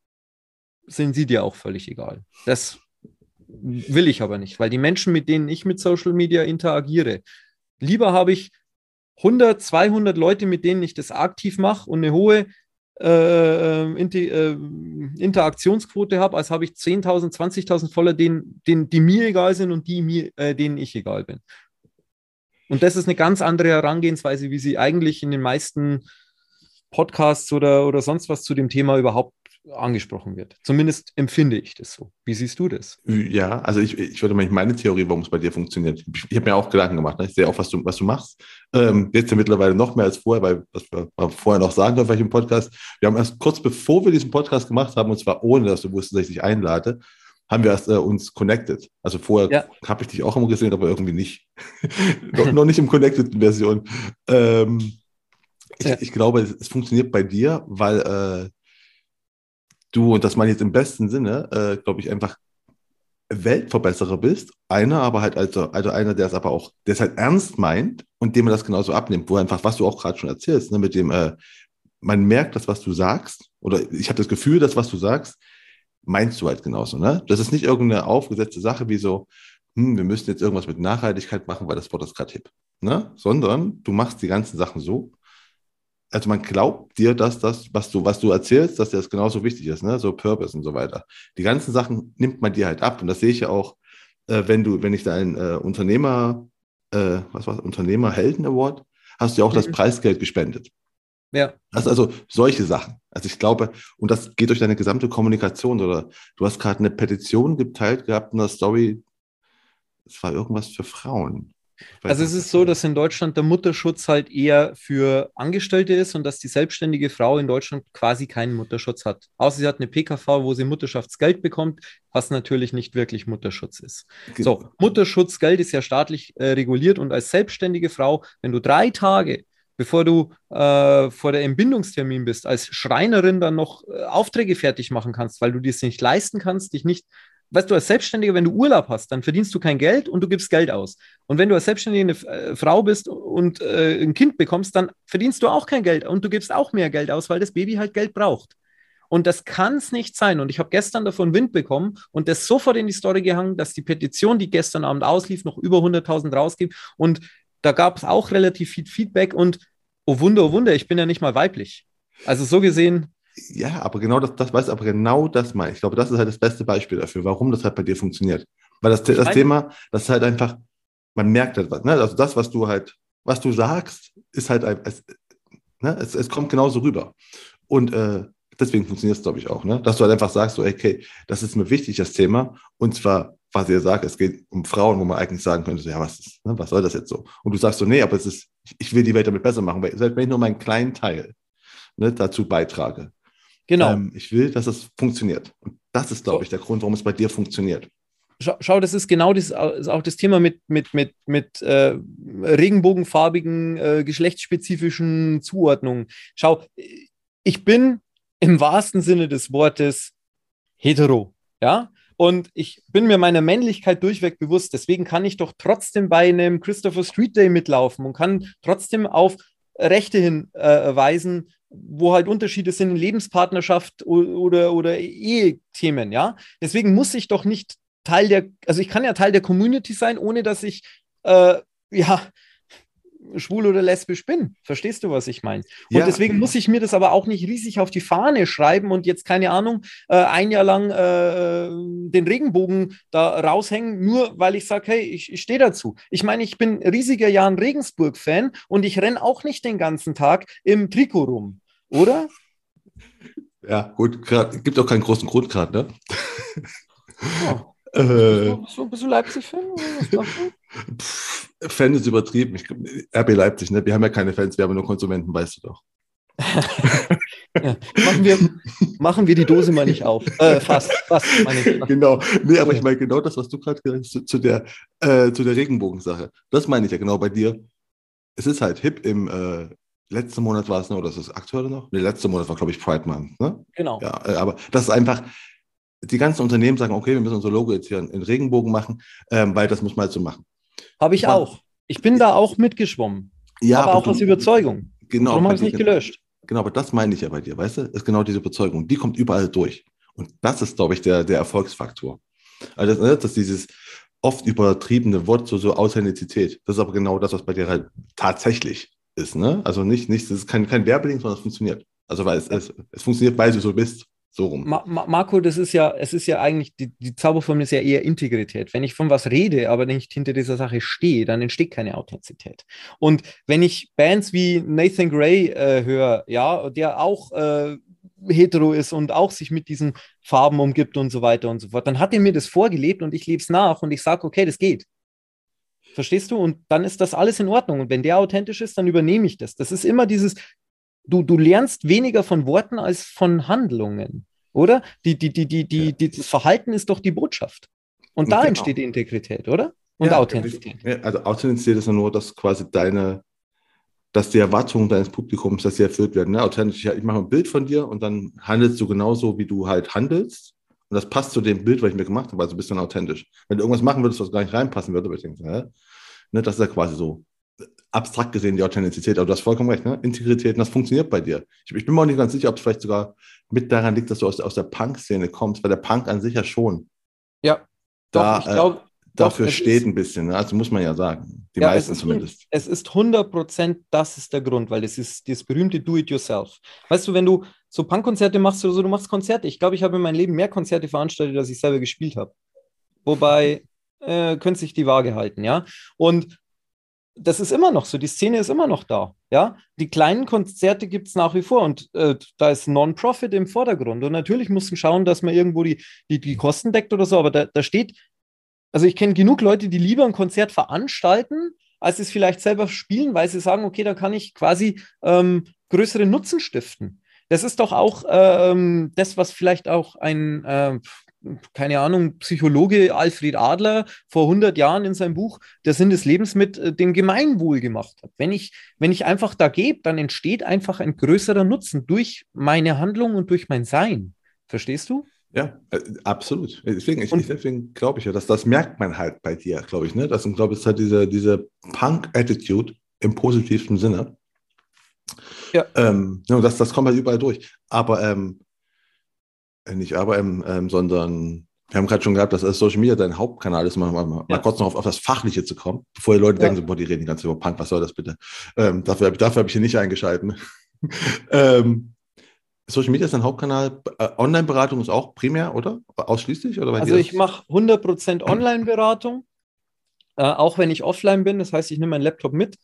sind sie dir auch völlig egal. Das will ich aber nicht, weil die Menschen, mit denen ich mit Social Media interagiere, lieber habe ich 100, 200 Leute, mit denen ich das aktiv mache und eine hohe äh, Inter, äh, Interaktionsquote habe, als habe ich 10.000, 20.000 voller, denen, denen, die mir egal sind und die mir, äh, denen ich egal bin. Und das ist eine ganz andere Herangehensweise, wie sie eigentlich in den meisten Podcasts oder, oder sonst was zu dem Thema überhaupt angesprochen wird. Zumindest empfinde ich das so. Wie siehst du das? Ja, also ich, ich würde mal meine Theorie, warum es bei dir funktioniert. Ich, ich habe mir auch Gedanken gemacht. Ne? Ich sehe auch, was du, was du machst. Ähm, jetzt ja mittlerweile noch mehr als vorher, weil was wir vorher noch sagen dürfen, im Podcast. Wir haben erst kurz bevor wir diesen Podcast gemacht haben, und zwar ohne, dass du wusstest, dass ich dich einlade, haben wir erst äh, uns connected. Also vorher ja. habe ich dich auch immer gesehen, aber irgendwie nicht. noch, noch, nicht im Connected-Version. Ähm, ich, ja. ich, glaube, es, es, funktioniert bei dir, weil äh, du, und das meine ich jetzt im besten Sinne, äh, glaube ich, einfach Weltverbesserer bist. Einer, aber halt also, also einer, der es aber auch, der es halt ernst meint und dem man das genauso abnimmt, wo einfach, was du auch gerade schon erzählst, ne, mit dem, äh, man merkt das, was du sagst, oder ich habe das Gefühl, das, was du sagst, meinst du halt genauso. Ne? Das ist nicht irgendeine aufgesetzte Sache wie so, hm, wir müssen jetzt irgendwas mit Nachhaltigkeit machen, weil das Wort ist gerade hip. ne? sondern du machst die ganzen Sachen so. Also man glaubt dir, dass das, was du, was du erzählst, dass das genauso wichtig ist, ne? so Purpose und so weiter. Die ganzen Sachen nimmt man dir halt ab. Und das sehe ich ja auch, äh, wenn du, wenn ich deinen äh, Unternehmer, äh, was war Unternehmerhelden Award, hast du ja auch mhm. das Preisgeld gespendet. Ja. Das also solche Sachen. Also ich glaube, und das geht durch deine gesamte Kommunikation oder du hast gerade eine Petition geteilt gehabt in der Story, es war irgendwas für Frauen. Also es ist so, dass in Deutschland der Mutterschutz halt eher für Angestellte ist und dass die selbstständige Frau in Deutschland quasi keinen Mutterschutz hat. Außer sie hat eine PKV, wo sie Mutterschaftsgeld bekommt, was natürlich nicht wirklich Mutterschutz ist. So, Mutterschutzgeld ist ja staatlich äh, reguliert und als selbstständige Frau, wenn du drei Tage bevor du äh, vor der Entbindungstermin bist, als Schreinerin dann noch äh, Aufträge fertig machen kannst, weil du dir es nicht leisten kannst, dich nicht weißt du, als Selbstständiger, wenn du Urlaub hast, dann verdienst du kein Geld und du gibst Geld aus. Und wenn du als Selbstständige eine äh, Frau bist und äh, ein Kind bekommst, dann verdienst du auch kein Geld und du gibst auch mehr Geld aus, weil das Baby halt Geld braucht. Und das kann es nicht sein. Und ich habe gestern davon Wind bekommen und das sofort in die Story gehangen, dass die Petition, die gestern Abend auslief, noch über 100.000 rausgibt. Und da gab es auch relativ viel Feedback. Und oh Wunder, oh Wunder, ich bin ja nicht mal weiblich. Also so gesehen, ja, aber genau das, das weiß aber genau das mal. Ich glaube, das ist halt das beste Beispiel dafür, warum das halt bei dir funktioniert. Weil das, das Thema, das ist halt einfach, man merkt etwas. Ne? Also das, was du halt, was du sagst, ist halt, es, ne? es, es kommt genauso rüber. Und äh, deswegen funktioniert es, glaube ich, auch. Ne? Dass du halt einfach sagst, so, okay, das ist mir wichtig, das Thema. Und zwar, was ihr sagt, es geht um Frauen, wo man eigentlich sagen könnte, so, ja, was, ist, ne? was soll das jetzt so? Und du sagst so, nee, aber es ist, ich will die Welt damit besser machen, weil selbst wenn ich nur meinen kleinen Teil ne, dazu beitrage, Genau. Ähm, ich will, dass es funktioniert. Und das ist, glaube ich, der Grund, warum es bei dir funktioniert. Schau, schau das ist genau das, ist auch das Thema mit, mit, mit, mit äh, regenbogenfarbigen, äh, geschlechtsspezifischen Zuordnungen. Schau, ich bin im wahrsten Sinne des Wortes hetero, ja? Und ich bin mir meiner Männlichkeit durchweg bewusst. Deswegen kann ich doch trotzdem bei einem Christopher Street Day mitlaufen und kann trotzdem auf Rechte hinweisen, äh, wo halt Unterschiede sind in Lebenspartnerschaft oder, oder Ehethemen, ja. Deswegen muss ich doch nicht Teil der, also ich kann ja Teil der Community sein, ohne dass ich, äh, ja, schwul oder lesbisch bin. Verstehst du, was ich meine? Und ja. deswegen muss ich mir das aber auch nicht riesig auf die Fahne schreiben und jetzt, keine Ahnung, äh, ein Jahr lang äh, den Regenbogen da raushängen, nur weil ich sage, hey, ich, ich stehe dazu. Ich meine, ich bin riesiger Jan Regensburg-Fan und ich renne auch nicht den ganzen Tag im Trikot rum, oder? Ja, gut, grad, gibt auch keinen großen Grund gerade, ne? Ja. Äh, bist, du, bist du Leipzig-Fan? Fan ist übertrieben. Ich, RB Leipzig, ne? Wir haben ja keine Fans, wir haben nur Konsumenten, weißt du doch. ja, machen, wir, machen wir die Dose mal nicht auf. Äh, fast, fast. Meine genau. Nee, aber ich meine genau das, was du gerade gesagt hast, zu, zu, der, äh, zu der Regenbogensache. Das meine ich ja genau bei dir. Es ist halt hip im äh, letzten Monat war es noch, oder ist das aktuell noch? Nee, letzten Monat war, glaube ich, Pride Month. Ne? Genau. Ja, äh, aber das ist einfach, die ganzen Unternehmen sagen, okay, wir müssen unser Logo jetzt hier in Regenbogen machen, ähm, weil das muss man halt so machen. Habe ich auch. Ich bin da auch mitgeschwommen. Ja, aber, aber auch aus Überzeugung. Genau. Warum habe ich es nicht gelöscht? Genau, aber das meine ich ja bei dir, weißt du? Ist genau diese Überzeugung. Die kommt überall durch. Und das ist, glaube ich, der, der Erfolgsfaktor. Also, das, ne, das ist dieses oft übertriebene Wort, so, so Authentizität. Das ist aber genau das, was bei dir halt tatsächlich ist. Ne? Also nicht, nicht, das ist kein, kein Werbelink, sondern es funktioniert. Also weil es, es, es funktioniert, weil du so bist. So rum. Ma Marco, das ist ja, es ist ja eigentlich, die, die Zauberformel ist ja eher Integrität. Wenn ich von was rede, aber nicht hinter dieser Sache stehe, dann entsteht keine Authentizität. Und wenn ich Bands wie Nathan Gray äh, höre, ja, der auch äh, hetero ist und auch sich mit diesen Farben umgibt und so weiter und so fort, dann hat er mir das vorgelebt und ich lebe es nach und ich sage, okay, das geht. Verstehst du? Und dann ist das alles in Ordnung. Und wenn der authentisch ist, dann übernehme ich das. Das ist immer dieses, du, du lernst weniger von Worten als von Handlungen, oder? Die, die, die, die, die, die, das Verhalten ist doch die Botschaft. Und da genau. entsteht die Integrität, oder? Und ja, Authentizität. Also Authentizität ist ja nur, dass quasi deine, dass die Erwartungen deines Publikums, dass sie erfüllt werden. Ne? Authentisch, ich mache ein Bild von dir und dann handelst du genauso, wie du halt handelst. Und das passt zu dem Bild, was ich mir gemacht habe, also bist du dann authentisch. Wenn du irgendwas machen würdest, was gar nicht reinpassen würde, würde ich denken? Ne, das ist ja quasi so abstrakt gesehen die Authentizität, aber du hast vollkommen recht, ne? Integrität, und das funktioniert bei dir. Ich, ich, bin mir auch nicht ganz sicher, ob es vielleicht sogar mit daran liegt, dass du aus, aus der Punk-Szene kommst, weil der Punk an sich ja schon. Ja, da, doch, ich glaube. Äh, dafür steht ist, ein bisschen. Ne? Also muss man ja sagen. Die ja, meisten es zumindest. Es ist 100 Prozent, das ist der Grund, weil es ist das berühmte Do-it-yourself. Weißt du, wenn du so Punkkonzerte machst oder so, du machst Konzerte. Ich glaube, ich habe in meinem Leben mehr Konzerte veranstaltet, als ich selber gespielt habe. Wobei, äh, könnte sich die Waage halten, ja. Und das ist immer noch so, die Szene ist immer noch da. Ja, die kleinen Konzerte gibt es nach wie vor und äh, da ist Non-Profit im Vordergrund. Und natürlich muss man schauen, dass man irgendwo die, die, die Kosten deckt oder so, aber da, da steht, also ich kenne genug Leute, die lieber ein Konzert veranstalten, als es vielleicht selber spielen, weil sie sagen, okay, da kann ich quasi ähm, größere Nutzen stiften. Das ist doch auch ähm, das, was vielleicht auch ein, äh, keine Ahnung, Psychologe Alfred Adler vor 100 Jahren in seinem Buch Der Sinn des Lebens mit äh, dem Gemeinwohl gemacht hat. Wenn ich, wenn ich einfach da gebe, dann entsteht einfach ein größerer Nutzen durch meine Handlung und durch mein Sein. Verstehst du? Ja, äh, absolut. Deswegen, ich, deswegen glaube ich ja, dass das merkt man halt bei dir, glaube ich. Ne? Das glaube ich, ist halt diese, diese Punk-Attitude im positivsten Sinne. Ja. Ähm, das, das kommt halt überall durch. Aber ähm, äh, nicht aber, ähm, sondern wir haben gerade schon gehabt, dass Social Media dein Hauptkanal ist, mal, mal, mal ja. kurz noch auf, auf, das Fachliche zu kommen, bevor die Leute ja. denken, boah, die reden die ganze Zeit über Punk, was soll das bitte? Ähm, dafür dafür habe ich hier nicht eingeschalten. ähm, Social Media ist dein Hauptkanal. Äh, Online-Beratung ist auch primär, oder? Ausschließlich? Oder also ich mache 100% Online-Beratung, äh, auch wenn ich offline bin. Das heißt, ich nehme meinen Laptop mit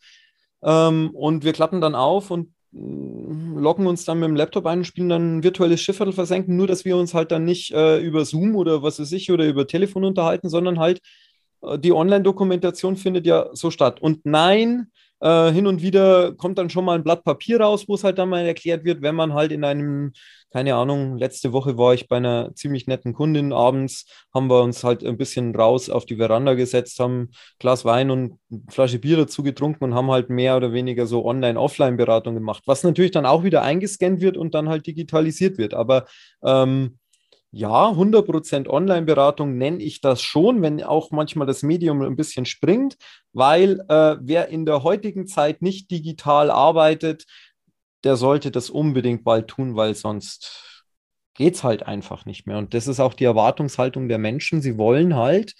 ähm, und wir klappen dann auf und loggen uns dann mit dem Laptop ein und spielen dann ein virtuelles Schiffviertel versenken, nur dass wir uns halt dann nicht äh, über Zoom oder was weiß ich oder über Telefon unterhalten, sondern halt äh, die Online-Dokumentation findet ja so statt. Und nein, äh, hin und wieder kommt dann schon mal ein Blatt Papier raus, wo es halt dann mal erklärt wird, wenn man halt in einem, keine Ahnung, letzte Woche war ich bei einer ziemlich netten Kundin abends, haben wir uns halt ein bisschen raus auf die Veranda gesetzt, haben ein Glas Wein und eine Flasche Bier dazu getrunken und haben halt mehr oder weniger so Online-Offline-Beratung gemacht, was natürlich dann auch wieder eingescannt wird und dann halt digitalisiert wird. Aber ähm, ja, 100% Online-Beratung nenne ich das schon, wenn auch manchmal das Medium ein bisschen springt, weil äh, wer in der heutigen Zeit nicht digital arbeitet, der sollte das unbedingt bald tun, weil sonst geht es halt einfach nicht mehr. Und das ist auch die Erwartungshaltung der Menschen. Sie wollen halt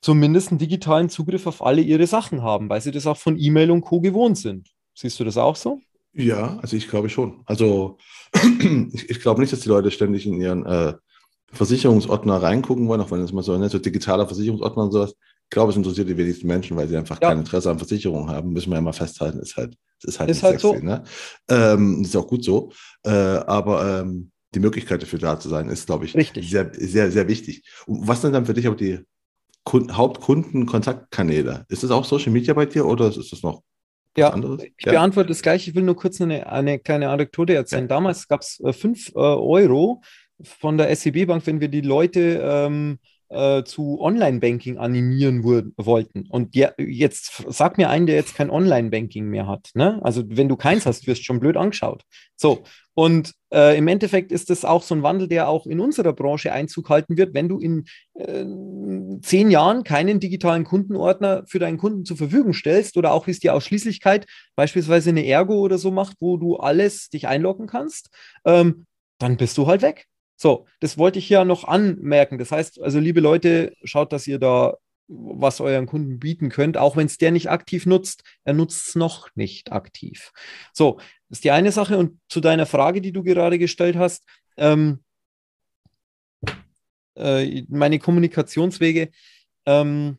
zumindest einen digitalen Zugriff auf alle ihre Sachen haben, weil sie das auch von E-Mail und Co gewohnt sind. Siehst du das auch so? Ja, also ich glaube schon. Also ich, ich glaube nicht, dass die Leute ständig in ihren äh, Versicherungsordner reingucken wollen, auch wenn es mal so, ne, so digitaler Versicherungsordner und sowas. Ich glaube, es interessiert die wenigsten Menschen, weil sie einfach ja. kein Interesse an Versicherungen haben. Müssen wir ja mal festhalten, ist halt, ist halt, ist halt sexy, so. Ne? Ähm, ist auch gut so. Äh, aber ähm, die Möglichkeit dafür da zu sein, ist, glaube ich, Richtig. sehr, sehr, sehr wichtig. Und was sind dann für dich auch die Hauptkundenkontaktkanäle? Ist das auch Social Media bei dir oder ist das noch ja, anderes? ich ja. beantworte das gleich. Ich will nur kurz eine, eine kleine Anekdote erzählen. Ja. Damals gab es 5 äh, äh, Euro von der SEB Bank, wenn wir die Leute ähm, äh, zu Online-Banking animieren wollten. Und ja, jetzt sag mir einen, der jetzt kein Online-Banking mehr hat. Ne? Also wenn du keins hast, wirst du schon blöd angeschaut. So, und äh, im Endeffekt ist das auch so ein Wandel, der auch in unserer Branche Einzug halten wird, wenn du in äh, zehn Jahren keinen digitalen Kundenordner für deinen Kunden zur Verfügung stellst oder auch wie es die Ausschließlichkeit beispielsweise eine Ergo oder so macht, wo du alles dich einloggen kannst, ähm, dann bist du halt weg. So, das wollte ich ja noch anmerken. Das heißt, also liebe Leute, schaut, dass ihr da was euren Kunden bieten könnt, auch wenn es der nicht aktiv nutzt. Er nutzt es noch nicht aktiv. So, das ist die eine Sache. Und zu deiner Frage, die du gerade gestellt hast, ähm, äh, meine Kommunikationswege. Ähm,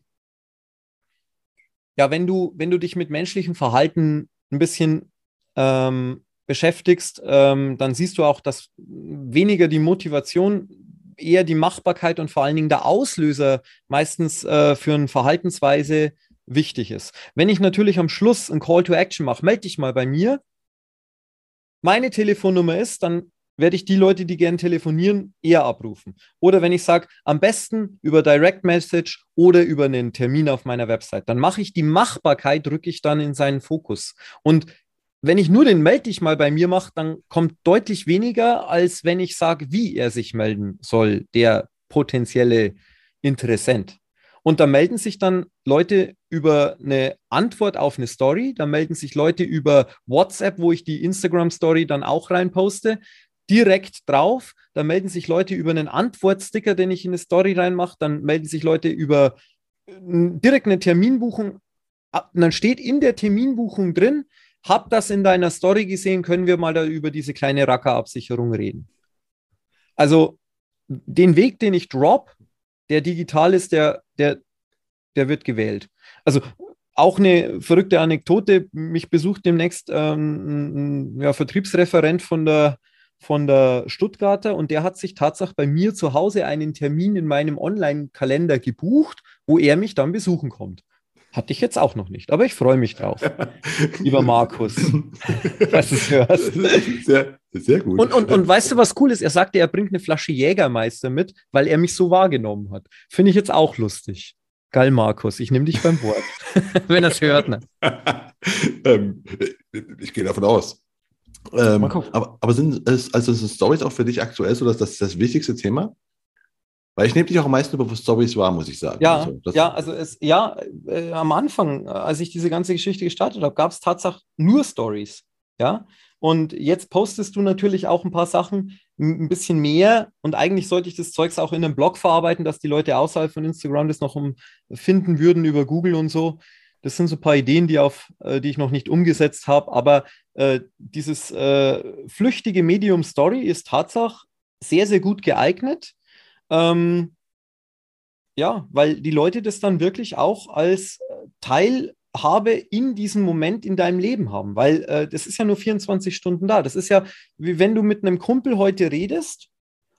ja, wenn du, wenn du dich mit menschlichem Verhalten ein bisschen ähm, beschäftigst, ähm, dann siehst du auch, dass weniger die Motivation, eher die Machbarkeit und vor allen Dingen der Auslöser meistens äh, für eine Verhaltensweise wichtig ist. Wenn ich natürlich am Schluss ein Call to Action mache, melde dich mal bei mir. Meine Telefonnummer ist, dann werde ich die Leute, die gerne telefonieren, eher abrufen. Oder wenn ich sage, am besten über Direct Message oder über einen Termin auf meiner Website, dann mache ich die Machbarkeit, drücke ich dann in seinen Fokus. Und wenn ich nur den Meld dich mal bei mir mache, dann kommt deutlich weniger, als wenn ich sage, wie er sich melden soll, der potenzielle Interessent. Und da melden sich dann Leute über eine Antwort auf eine Story, da melden sich Leute über WhatsApp, wo ich die Instagram-Story dann auch reinposte. direkt drauf. Da melden sich Leute über einen Antwortsticker, den ich in eine Story reinmache. Dann melden sich Leute über äh, direkt eine Terminbuchung. Und dann steht in der Terminbuchung drin, hab das in deiner Story gesehen, können wir mal da über diese kleine Rackerabsicherung reden. Also den Weg, den ich drop, der digital ist, der, der, der wird gewählt. Also auch eine verrückte Anekdote. Mich besucht demnächst ähm, ein ja, Vertriebsreferent von der, von der Stuttgarter und der hat sich tatsächlich bei mir zu Hause einen Termin in meinem Online-Kalender gebucht, wo er mich dann besuchen kommt. Hatte ich jetzt auch noch nicht, aber ich freue mich drauf. Lieber Markus, was du hörst. Sehr, sehr gut. Und, und, und weißt du, was cool ist? Er sagte, er bringt eine Flasche Jägermeister mit, weil er mich so wahrgenommen hat. Finde ich jetzt auch lustig. Geil, Markus, ich nehme dich beim Wort, wenn er es hört. Ne? ähm, ich gehe davon aus. Ähm, aber, aber, sind es, also sind Stories auch für dich aktuell so, dass das das wichtigste Thema? Weil ich nehme dich auch am meisten über Stories wahr, muss ich sagen. Ja, also, ja, also es, ja, äh, am Anfang, als ich diese ganze Geschichte gestartet habe, gab es tatsächlich nur Stories. Ja, und jetzt postest du natürlich auch ein paar Sachen, ein bisschen mehr. Und eigentlich sollte ich das Zeugs auch in einem Blog verarbeiten, dass die Leute außerhalb von Instagram das noch finden würden über Google und so. Das sind so ein paar Ideen, die, auf, äh, die ich noch nicht umgesetzt habe. Aber äh, dieses äh, flüchtige Medium Story ist Tatsache sehr, sehr gut geeignet. Ähm, ja, weil die Leute das dann wirklich auch als äh, Teil habe in diesem Moment in deinem Leben haben, weil äh, das ist ja nur 24 Stunden da. Das ist ja, wie wenn du mit einem Kumpel heute redest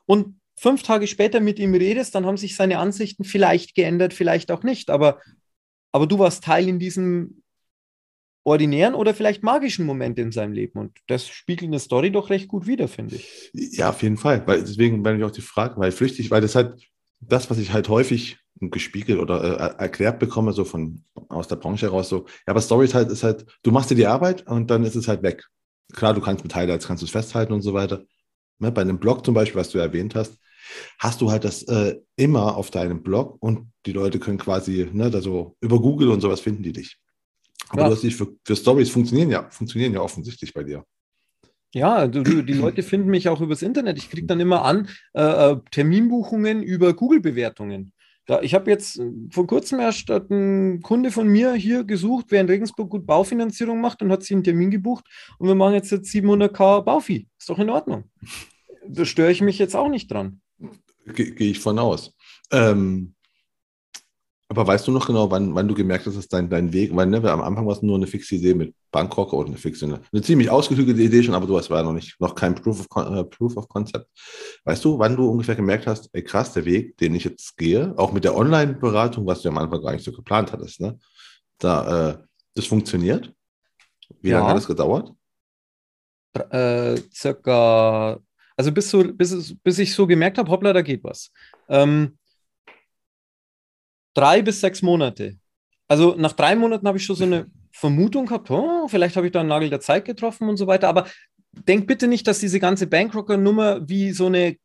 und fünf Tage später mit ihm redest, dann haben sich seine Ansichten vielleicht geändert, vielleicht auch nicht. Aber, aber du warst Teil in diesem ordinären oder vielleicht magischen Moment in seinem Leben. Und das spiegelt eine Story doch recht gut wider, finde ich. Ja, auf jeden Fall. Weil deswegen wenn ich auch die Frage, weil flüchtig, weil das halt das, was ich halt häufig gespiegelt oder äh, erklärt bekomme, so von aus der Branche heraus, so, ja, aber Story ist halt, ist halt, du machst dir die Arbeit und dann ist es halt weg. Klar, du kannst mit Highlights, kannst du es festhalten und so weiter. Ne, bei einem Blog zum Beispiel, was du erwähnt hast, hast du halt das äh, immer auf deinem Blog und die Leute können quasi, ne, da so über Google und sowas finden die dich. Aber ja. du hast dich für, für Stories funktionieren ja, funktionieren ja offensichtlich bei dir. Ja, du, du, die Leute finden mich auch übers Internet. Ich kriege dann immer an äh, äh Terminbuchungen über Google-Bewertungen. Da, ich habe jetzt äh, vor kurzem erst ein Kunde von mir hier gesucht, wer in Regensburg gut Baufinanzierung macht und hat sich einen Termin gebucht und wir machen jetzt, jetzt 700k Baufi. Ist doch in Ordnung. Da störe ich mich jetzt auch nicht dran. Gehe geh ich von aus. Ähm, aber weißt du noch genau, wann, wann du gemerkt hast, dass dein, dein Weg, weil ne, am Anfang war es nur eine fixe Idee mit Bangkok oder eine fixe, eine, eine ziemlich ausgeklügelte Idee schon, aber du hast war noch nicht, noch kein Proof of, uh, Proof of Concept. Weißt du, wann du ungefähr gemerkt hast, ey krass, der Weg, den ich jetzt gehe, auch mit der Online-Beratung, was du am Anfang gar nicht so geplant hattest, ne? Da, äh, das funktioniert? Wie ja. lange hat das gedauert? Äh, circa, also bis, so, bis, bis ich so gemerkt habe, hoppla, da geht was. Ähm, drei bis sechs Monate. Also nach drei Monaten habe ich schon so eine Vermutung gehabt, oh, vielleicht habe ich da einen Nagel der Zeit getroffen und so weiter. Aber denk bitte nicht, dass diese ganze Bankrocker-Nummer wie so eine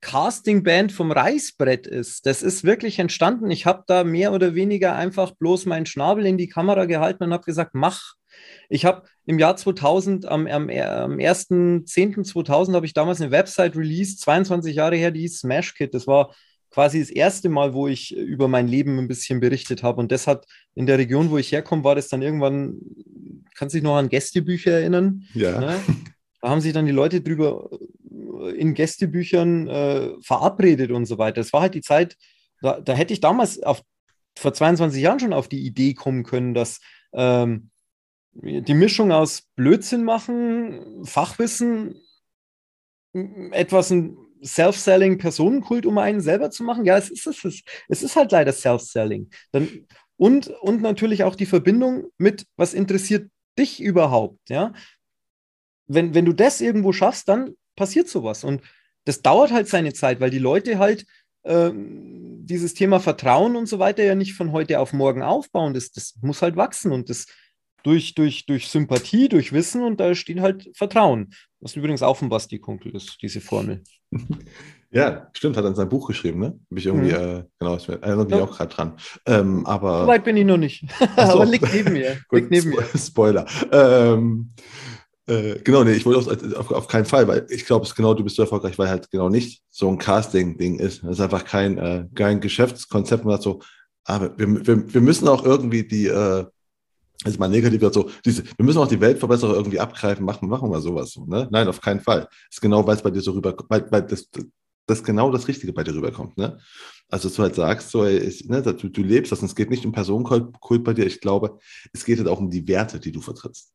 Casting-Band vom Reißbrett ist. Das ist wirklich entstanden. Ich habe da mehr oder weniger einfach bloß meinen Schnabel in die Kamera gehalten und habe gesagt, mach. Ich habe im Jahr 2000, am, am, am 1.10.2000 habe ich damals eine Website released, 22 Jahre her, die hieß Smash Kit. Das war quasi das erste Mal, wo ich über mein Leben ein bisschen berichtet habe. Und das hat in der Region, wo ich herkomme, war das dann irgendwann, kannst du dich noch an Gästebücher erinnern? Ja. Ne? Da haben sich dann die Leute drüber äh, in Gästebüchern äh, verabredet und so weiter. Das war halt die Zeit, da, da hätte ich damals auf, vor 22 Jahren schon auf die Idee kommen können, dass ähm, die Mischung aus Blödsinn machen, Fachwissen, etwas ein Self-Selling Personenkult, um einen selber zu machen? Ja, es ist, es ist, es ist halt leider Self-Selling. Und, und natürlich auch die Verbindung mit, was interessiert dich überhaupt? Ja? Wenn, wenn du das irgendwo schaffst, dann passiert sowas. Und das dauert halt seine Zeit, weil die Leute halt ähm, dieses Thema Vertrauen und so weiter ja nicht von heute auf morgen aufbauen. Das, das muss halt wachsen und das durch, durch, durch Sympathie, durch Wissen und da steht halt Vertrauen. Was übrigens auch von Basti Kunkel ist, diese Formel. Ja, stimmt, hat er in seinem Buch geschrieben, ne? Habe ich irgendwie, mhm. äh, genau, ich erinnere mich ja. auch gerade dran. Ähm, aber. So weit bin ich noch nicht. So. aber liegt neben mir. Gut, liegt neben Spo mir. Spoiler. Ähm, Äh, genau, nee, ich wollte auf, auf, auf, keinen Fall, weil ich glaube, es genau, du bist so erfolgreich, weil halt genau nicht so ein Casting-Ding ist. Das ist einfach kein, äh, kein Geschäftskonzept, man sagt so, aber wir, wir, wir müssen auch irgendwie die, äh, also mal negativ wird so, diese, wir müssen auch die Weltverbesserer irgendwie abgreifen, machen, machen wir sowas. Ne? Nein, auf keinen Fall. Das ist genau, weil es bei dir so rüber, weil, weil das, das genau das Richtige bei dir rüberkommt. Ne? Also, dass du halt sagst, so, ey, ist, ne, du, du lebst das und es geht nicht um Personenkult bei dir. Ich glaube, es geht halt auch um die Werte, die du vertrittst.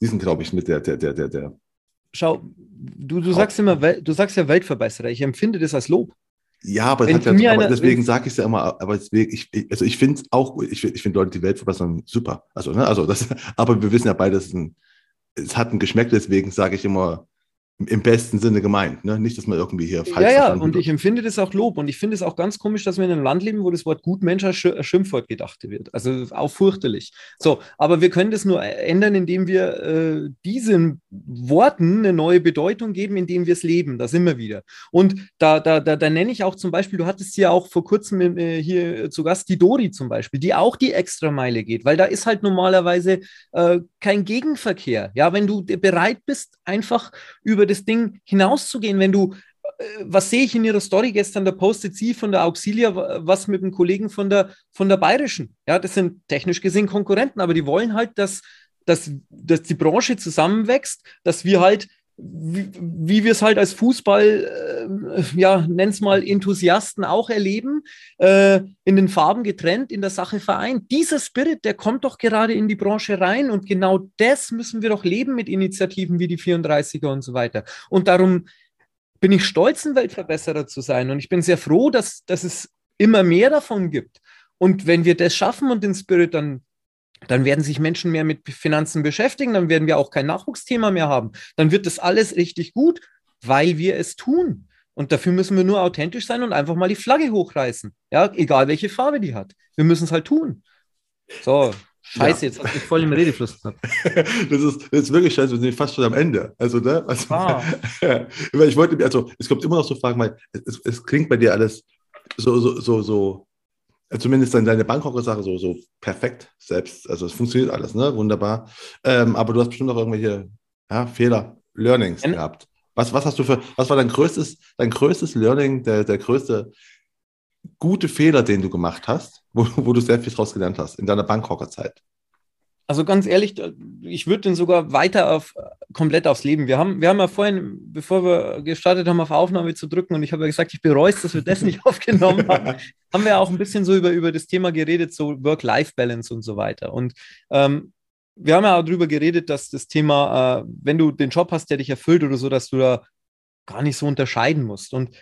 Die sind, glaube ich, mit der, der, der, der, der. Schau, du, du sagst immer, du sagst ja Weltverbesserer. Ich empfinde das als Lob. Ja, aber, ja, aber eine, deswegen sage ich es ja immer, aber deswegen, ich, also ich finde es auch, ich, ich finde Leute, die Welt verbessern, super. Also, ne, also das, aber wir wissen ja beide, es, es hat ein Geschmack, deswegen sage ich immer, im besten Sinne gemeint, ne? Nicht, dass man irgendwie hier falsch Ja, ja, und ich empfinde das auch Lob. Und ich finde es auch ganz komisch, dass wir in einem Land leben, wo das Wort Gutmensch als Schimpfwort gedacht wird. Also auch fürchterlich. So, aber wir können das nur ändern, indem wir äh, diesen Worten eine neue Bedeutung geben, indem wir es leben. Da sind wir wieder. Und da, da, da, da nenne ich auch zum Beispiel, du hattest ja auch vor kurzem äh, hier zu Gast die Dori zum Beispiel, die auch die Extrameile geht, weil da ist halt normalerweise äh, kein Gegenverkehr. Ja, wenn du bereit bist, einfach über über das Ding hinauszugehen. Wenn du, äh, was sehe ich in ihrer Story gestern, da postet sie von der Auxilia was mit einem Kollegen von der, von der Bayerischen. Ja, das sind technisch gesehen Konkurrenten, aber die wollen halt, dass, dass, dass die Branche zusammenwächst, dass wir halt wie, wie wir es halt als Fußball, äh, ja, nenn's mal Enthusiasten auch erleben, äh, in den Farben getrennt, in der Sache vereint. Dieser Spirit, der kommt doch gerade in die Branche rein und genau das müssen wir doch leben mit Initiativen wie die 34er und so weiter. Und darum bin ich stolz, ein Weltverbesserer zu sein und ich bin sehr froh, dass, dass es immer mehr davon gibt. Und wenn wir das schaffen und den Spirit dann dann werden sich Menschen mehr mit Finanzen beschäftigen, dann werden wir auch kein Nachwuchsthema mehr haben. Dann wird das alles richtig gut, weil wir es tun. Und dafür müssen wir nur authentisch sein und einfach mal die Flagge hochreißen. Ja, egal welche Farbe die hat. Wir müssen es halt tun. So, Scheiße, ja. jetzt hast du voll im Redefluss gehabt. das, ist, das ist wirklich scheiße, wir sind fast schon am Ende. Also, ne? Also, ah. ich wollte, also, es kommt immer noch so Fragen, weil es, es klingt bei dir alles so, so, so, so zumindest dann deine Bangkoker-Sache so, so perfekt selbst. Also es funktioniert alles, ne? Wunderbar. Ähm, aber du hast bestimmt auch irgendwelche ja, Fehler, Learnings ja. gehabt. Was, was hast du für, was war dein größtes, dein größtes Learning, der, der größte gute Fehler, den du gemacht hast, wo, wo du sehr viel draus gelernt hast in deiner Bangkoker-Zeit? Also ganz ehrlich, ich würde den sogar weiter auf komplett aufs Leben. Wir haben, wir haben ja vorhin, bevor wir gestartet haben, auf Aufnahme zu drücken, und ich habe ja gesagt, ich bereue es, dass wir das nicht aufgenommen haben, haben wir auch ein bisschen so über, über das Thema geredet, so Work-Life-Balance und so weiter. Und ähm, wir haben ja auch darüber geredet, dass das Thema, äh, wenn du den Job hast, der dich erfüllt oder so, dass du da gar nicht so unterscheiden musst. Und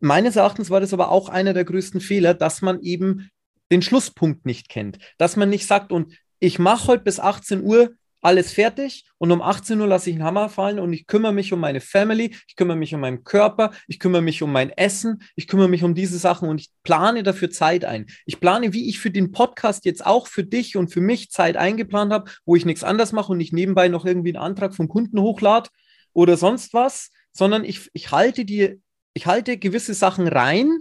meines Erachtens war das aber auch einer der größten Fehler, dass man eben den Schlusspunkt nicht kennt. Dass man nicht sagt, und ich mache heute bis 18 Uhr alles fertig und um 18 Uhr lasse ich einen Hammer fallen und ich kümmere mich um meine Family, ich kümmere mich um meinen Körper, ich kümmere mich um mein Essen, ich kümmere mich um diese Sachen und ich plane dafür Zeit ein. Ich plane, wie ich für den Podcast jetzt auch für dich und für mich Zeit eingeplant habe, wo ich nichts anders mache und nicht nebenbei noch irgendwie einen Antrag vom Kunden hochlade oder sonst was, sondern ich, ich halte die, ich halte gewisse Sachen rein.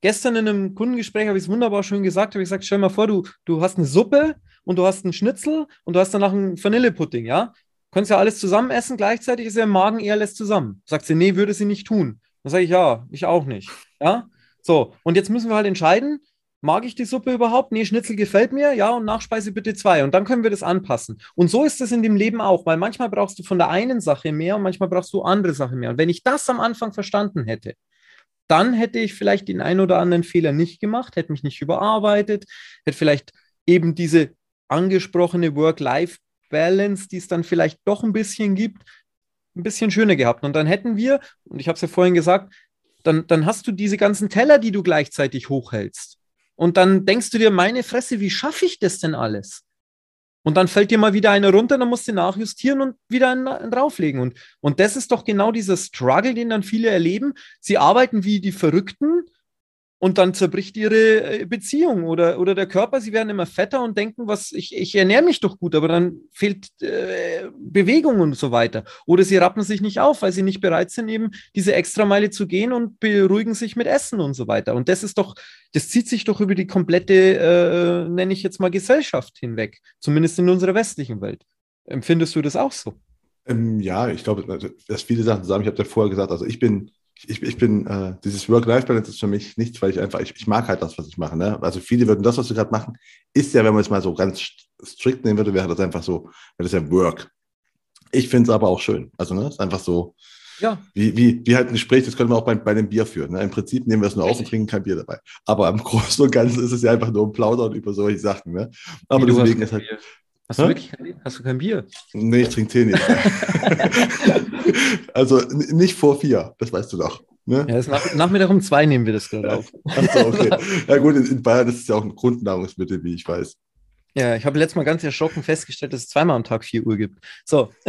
Gestern in einem Kundengespräch habe ich es wunderbar schön gesagt, habe ich gesagt, stell mal vor, du, du hast eine Suppe und du hast einen Schnitzel und du hast danach einen Vanillepudding, ja? Kannst ja alles zusammen essen, gleichzeitig ist ja im Magen eher alles zusammen. Sagt sie, nee, würde sie nicht tun. Dann sage ich, ja, ich auch nicht. Ja? So, und jetzt müssen wir halt entscheiden, mag ich die Suppe überhaupt? Nee, Schnitzel gefällt mir, ja, und Nachspeise bitte zwei. Und dann können wir das anpassen. Und so ist es in dem Leben auch, weil manchmal brauchst du von der einen Sache mehr und manchmal brauchst du andere Sachen mehr. Und wenn ich das am Anfang verstanden hätte, dann hätte ich vielleicht den einen oder anderen Fehler nicht gemacht, hätte mich nicht überarbeitet, hätte vielleicht eben diese angesprochene Work-Life-Balance, die es dann vielleicht doch ein bisschen gibt, ein bisschen schöner gehabt. Und dann hätten wir, und ich habe es ja vorhin gesagt, dann, dann hast du diese ganzen Teller, die du gleichzeitig hochhältst. Und dann denkst du dir, meine Fresse, wie schaffe ich das denn alles? Und dann fällt dir mal wieder einer runter, dann musst du nachjustieren und wieder einen, einen drauflegen. Und, und das ist doch genau dieser Struggle, den dann viele erleben. Sie arbeiten wie die Verrückten, und dann zerbricht ihre äh, Beziehung oder, oder der Körper, sie werden immer fetter und denken, was, ich, ich ernähre mich doch gut, aber dann fehlt äh, Bewegung und so weiter. Oder sie rappen sich nicht auf, weil sie nicht bereit sind, eben diese Extrameile zu gehen und beruhigen sich mit Essen und so weiter. Und das ist doch, das zieht sich doch über die komplette, äh, nenne ich jetzt mal, Gesellschaft hinweg, zumindest in unserer westlichen Welt. Empfindest du das auch so? Ähm, ja, ich glaube, also, dass viele Sachen zusammen. Ich habe ja vorher gesagt, also ich bin, ich, ich bin, äh, dieses Work-Life-Balance ist für mich nichts, weil ich einfach, ich, ich mag halt das, was ich mache. Ne? Also viele würden das, was wir gerade machen, ist ja, wenn man es mal so ganz strikt nehmen würde, wäre das einfach so, wäre das ja Work. Ich finde es aber auch schön. Also, ne, ist einfach so, ja. wie, wie, wie halt ein Gespräch, das können wir auch bei, bei einem Bier führen. Ne? Im Prinzip nehmen wir es nur auf und trinken kein Bier dabei. Aber im Großen und Ganzen ist es ja einfach nur ein Plaudern über solche Sachen. Ne? Aber deswegen ist halt. Bier. Hast du Hä? wirklich kein, hast du kein Bier? Nee, ich trinke Tee nicht. also nicht vor vier, das weißt du doch. Ne? Ja, nach, Nachmittag um zwei nehmen wir das gerade auf. Achso, okay. Ja gut, in, in Bayern ist es ja auch ein Grundnahrungsmittel, wie ich weiß. Ja, ich habe letztes Mal ganz erschrocken festgestellt, dass es zweimal am Tag 4 Uhr gibt. So.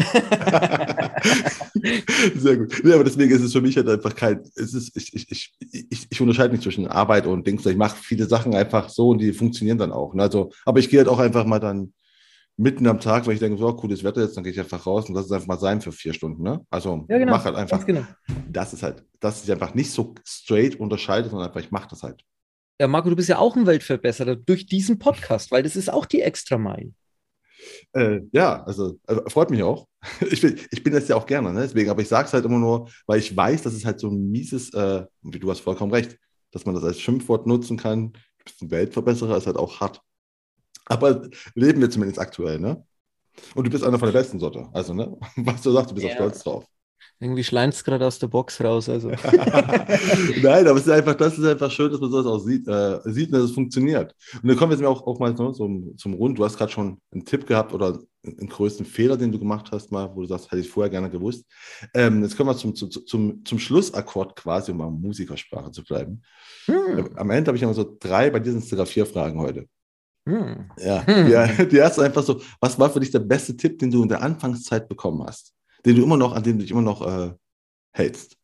Sehr gut. Nee, aber deswegen ist es für mich halt einfach kein, es ist, ich, ich, ich, ich, ich unterscheide nicht zwischen Arbeit und Dings. Ich mache viele Sachen einfach so und die funktionieren dann auch. Ne? Also, aber ich gehe halt auch einfach mal dann mitten am Tag, weil ich denke, so cooles Wetter jetzt, dann gehe ich einfach raus und lass es einfach mal sein für vier Stunden. Ne? Also ja, genau, mach halt einfach. Genau. Das ist halt, dass ich einfach nicht so straight unterscheide, sondern einfach, ich mache das halt. Ja, Marco, du bist ja auch ein Weltverbesserer durch diesen Podcast, weil das ist auch die extra Meile. Äh, ja, also, also, freut mich auch. Ich bin, ich bin das ja auch gerne, ne? deswegen, aber ich sage es halt immer nur, weil ich weiß, dass es halt so ein mieses, äh, du hast vollkommen recht, dass man das als Schimpfwort nutzen kann. Du bist ein Weltverbesserer, ist halt auch hart. Aber leben wir zumindest aktuell, ne? Und du bist einer von der besten Sorte. Also, ne? Was du sagst, du bist ja. auch stolz drauf. Irgendwie schleint es gerade aus der Box raus. Also. Nein, aber es ist einfach, das ist einfach schön, dass man sowas auch sieht, äh, sieht dass es funktioniert. Und dann kommen wir jetzt auch, auch mal so, zum, zum Rund. Du hast gerade schon einen Tipp gehabt oder einen größten Fehler, den du gemacht hast, mal, wo du sagst, hätte ich vorher gerne gewusst. Ähm, jetzt kommen wir zum, zum, zum, zum Schlussakkord quasi, um mal Musikersprache zu bleiben. Hm. Am Ende habe ich immer so drei, bei dir sind es sogar vier Fragen heute. Hm. Ja, hm. Die, die erste einfach so, was war für dich der beste Tipp, den du in der Anfangszeit bekommen hast? den du immer noch, an dem du dich immer noch äh, hältst?